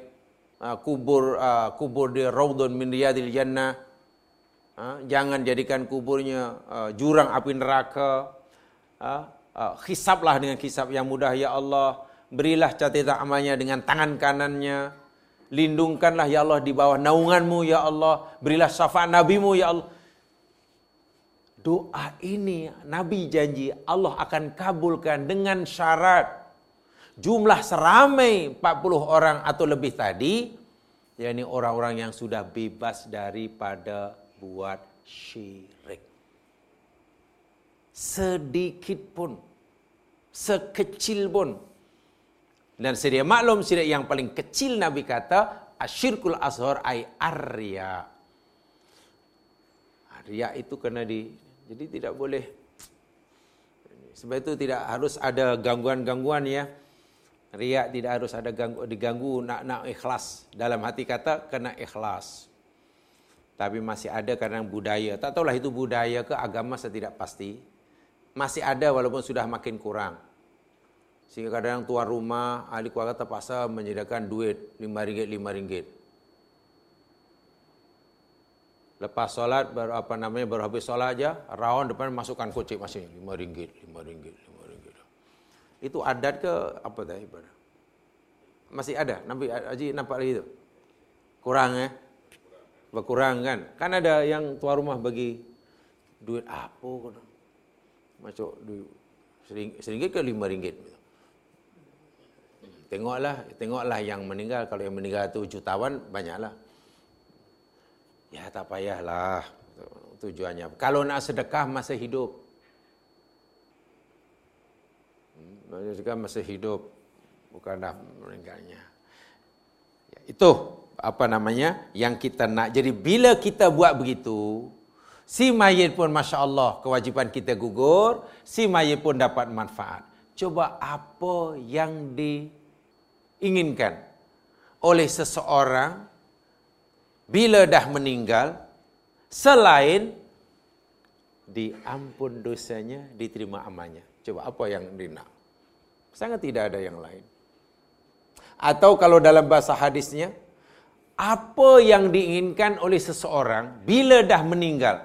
Uh, kubur uh, kubur di raudun min riyadil jannah. Jangan jadikan kuburnya jurang api neraka. Hisaplah dengan hisap yang mudah ya Allah. Berilah catatan amalnya dengan tangan kanannya. Lindungkanlah ya Allah di bawah naunganmu ya Allah. Berilah syafaat nabimu ya Allah doa ini Nabi janji Allah akan kabulkan dengan syarat jumlah seramai 40 orang atau lebih tadi yakni orang-orang yang sudah bebas daripada buat syirik sedikit pun sekecil pun dan sedia maklum syirik yang paling kecil Nabi kata asyirkul ashar ay arya Riak itu kena di jadi tidak boleh. Sebab itu tidak harus ada gangguan-gangguan ya. Riak tidak harus ada ganggu, diganggu nak nak ikhlas. Dalam hati kata kena ikhlas. Tapi masih ada kadang budaya. Tak tahulah itu budaya ke agama saya tidak pasti. Masih ada walaupun sudah makin kurang. Sehingga kadang tuan rumah, ahli keluarga terpaksa menyediakan duit RM5, RM5. Lepas solat baru apa namanya baru habis solat aja, rawan depan masukkan kocek masih lima ringgit, lima ringgit, lima ringgit. Itu adat ke apa dah ibadah? Masih ada, Nabi Haji nampak lagi itu. Kurang eh? Berkurang kan? Kan ada yang tuan rumah bagi duit apa kau Masuk duit seringgit ke lima ringgit. Tengoklah, tengoklah yang meninggal. Kalau yang meninggal itu jutawan, banyaklah. Ya tak payahlah tujuannya. Kalau nak sedekah masa hidup. Hmm, sedekah masa hidup. Bukanlah meninggalnya. Ya, itu apa namanya yang kita nak. Jadi bila kita buat begitu, si mayit pun Masya Allah kewajipan kita gugur, si mayit pun dapat manfaat. Coba apa yang diinginkan oleh seseorang bila dah meninggal selain diampun dosanya diterima amalnya coba apa yang dina sangat tidak ada yang lain atau kalau dalam bahasa hadisnya apa yang diinginkan oleh seseorang bila dah meninggal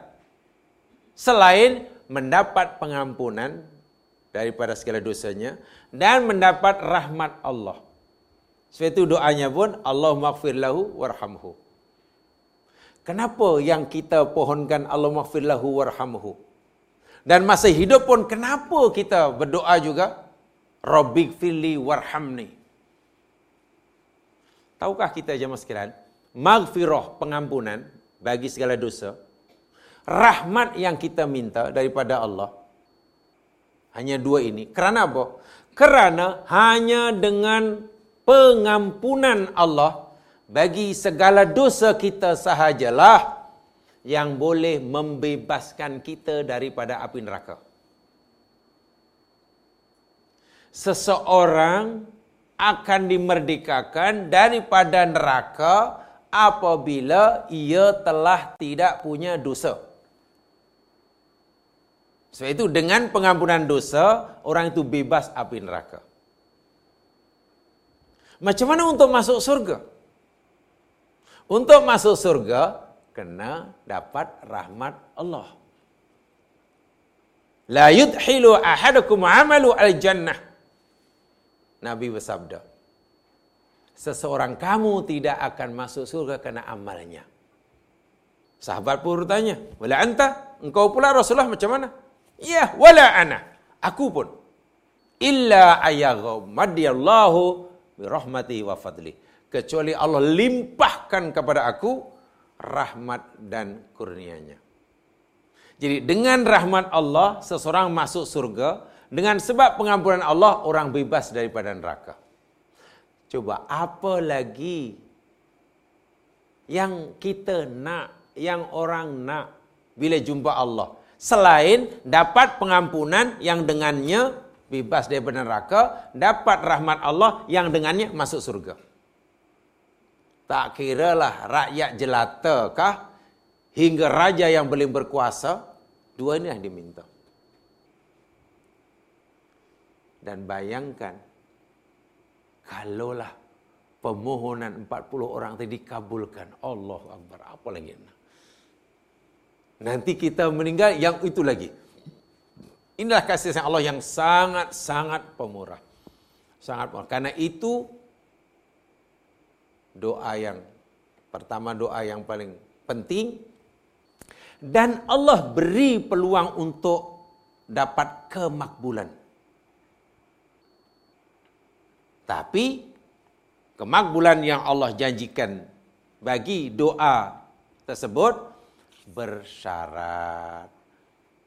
selain mendapat pengampunan daripada segala dosanya dan mendapat rahmat Allah. Sebab itu doanya pun Allah maghfir lahu warhamhu. Kenapa yang kita pohonkan Allah maghfirlahu warhamhu? Dan masa hidup pun kenapa kita berdoa juga? Rabbik fili warhamni. Tahukah kita jemaah sekalian? Maghfirah pengampunan bagi segala dosa. Rahmat yang kita minta daripada Allah. Hanya dua ini. Kerana apa? Kerana hanya dengan pengampunan Allah bagi segala dosa kita sahajalah yang boleh membebaskan kita daripada api neraka. Seseorang akan dimerdekakan daripada neraka apabila ia telah tidak punya dosa. Sebab itu dengan pengampunan dosa, orang itu bebas api neraka. Macam mana untuk masuk surga? Untuk masuk surga, kena dapat rahmat Allah. La yudhilu ahadukum amalu al-jannah. Nabi bersabda, seseorang kamu tidak akan masuk surga kerana amalnya. Sahabat pun bertanya, wala anta? Engkau pula Rasulullah macam mana? Ya, wala ana. Aku pun. Illa ayaghamadiyallahu birahmati wa fadli. Kecuali Allah limpahkan kepada aku rahmat dan kurnianya. Jadi dengan rahmat Allah, seseorang masuk surga. Dengan sebab pengampunan Allah, orang bebas daripada neraka. Coba apa lagi yang kita nak, yang orang nak bila jumpa Allah? Selain dapat pengampunan yang dengannya bebas daripada neraka, dapat rahmat Allah yang dengannya masuk surga. Tak kiralah rakyat jelata kah hingga raja yang boleh berkuasa, dua ini yang diminta. Dan bayangkan, kalaulah pemohonan 40 orang tadi dikabulkan, Allah Akbar, apa lagi? Nanti kita meninggal, yang itu lagi. Inilah kasih sayang Allah yang sangat-sangat pemurah. Sangat pemurah. Karena itu doa yang pertama doa yang paling penting dan Allah beri peluang untuk dapat kemakbulan. Tapi kemakbulan yang Allah janjikan bagi doa tersebut bersyarat.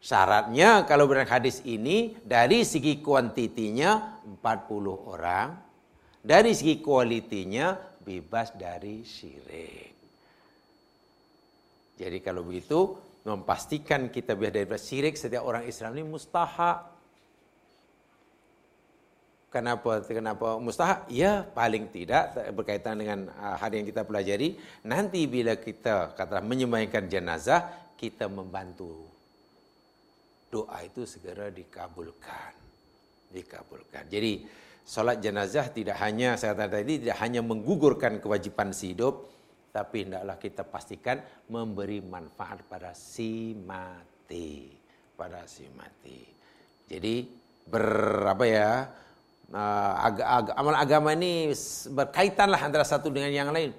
Syaratnya kalau berdasarkan hadis ini dari segi kuantitinya 40 orang, dari segi kualitinya bebas dari syirik. Jadi kalau begitu memastikan kita bebas dari syirik setiap orang Islam ini mustahak. Kenapa? Kenapa mustahak? Ya paling tidak berkaitan dengan ah, hari yang kita pelajari. Nanti bila kita kata menyembahkan jenazah, kita membantu doa itu segera dikabulkan. Dikabulkan. Jadi solat jenazah tidak hanya saya kata tadi tidak hanya menggugurkan kewajipan si hidup, tapi hendaklah kita pastikan memberi manfaat pada si mati, pada si mati. Jadi ber apa ya? Uh, ag, ag, amal agama ini berkaitanlah antara satu dengan yang lain.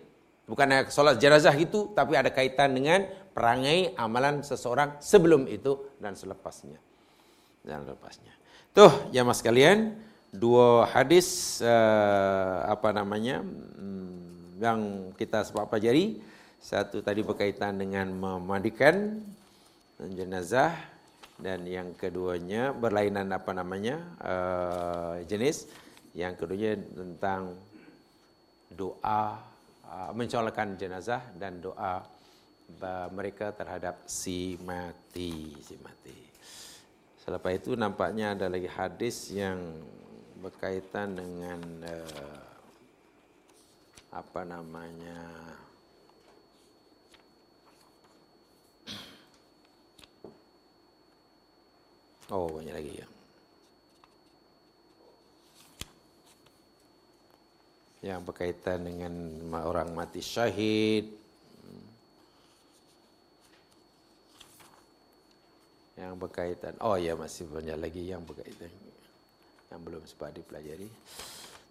Bukan hanya solat jenazah itu, tapi ada kaitan dengan perangai amalan seseorang sebelum itu dan selepasnya. Dan lepasnya. Tuh, jamaah sekalian, dua hadis uh, apa namanya hmm, yang kita sebab pelajari. Satu tadi berkaitan dengan memandikan jenazah dan yang keduanya berlainan apa namanya uh, jenis. Yang keduanya tentang doa uh, mencolokkan jenazah dan doa mereka terhadap si mati si mati. Selepas itu nampaknya ada lagi hadis yang berkaitan dengan uh, apa namanya Oh banyak lagi ya. Yang berkaitan dengan orang mati syahid, yang berkaitan oh ya masih banyak lagi yang berkaitan yang belum sempat dipelajari.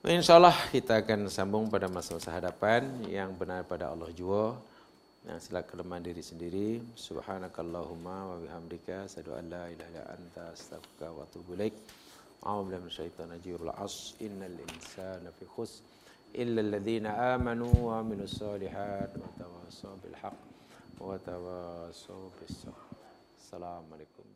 Insyaallah kita akan sambung pada masa-masa hadapan yang benar pada Allah jua yang sila kelemahan diri sendiri subhanakallahumma wa bihamdika asyhadu an la ilaha illa anta astaghfiruka wa atubu ilaik. A'udzu billahi minasyaitonir rajim. As innal insana fi khus illa alladhina amanu wa amilus solihat wa tawassaw bil haqq wa tawassaw bis sabr. Assalamualaikum.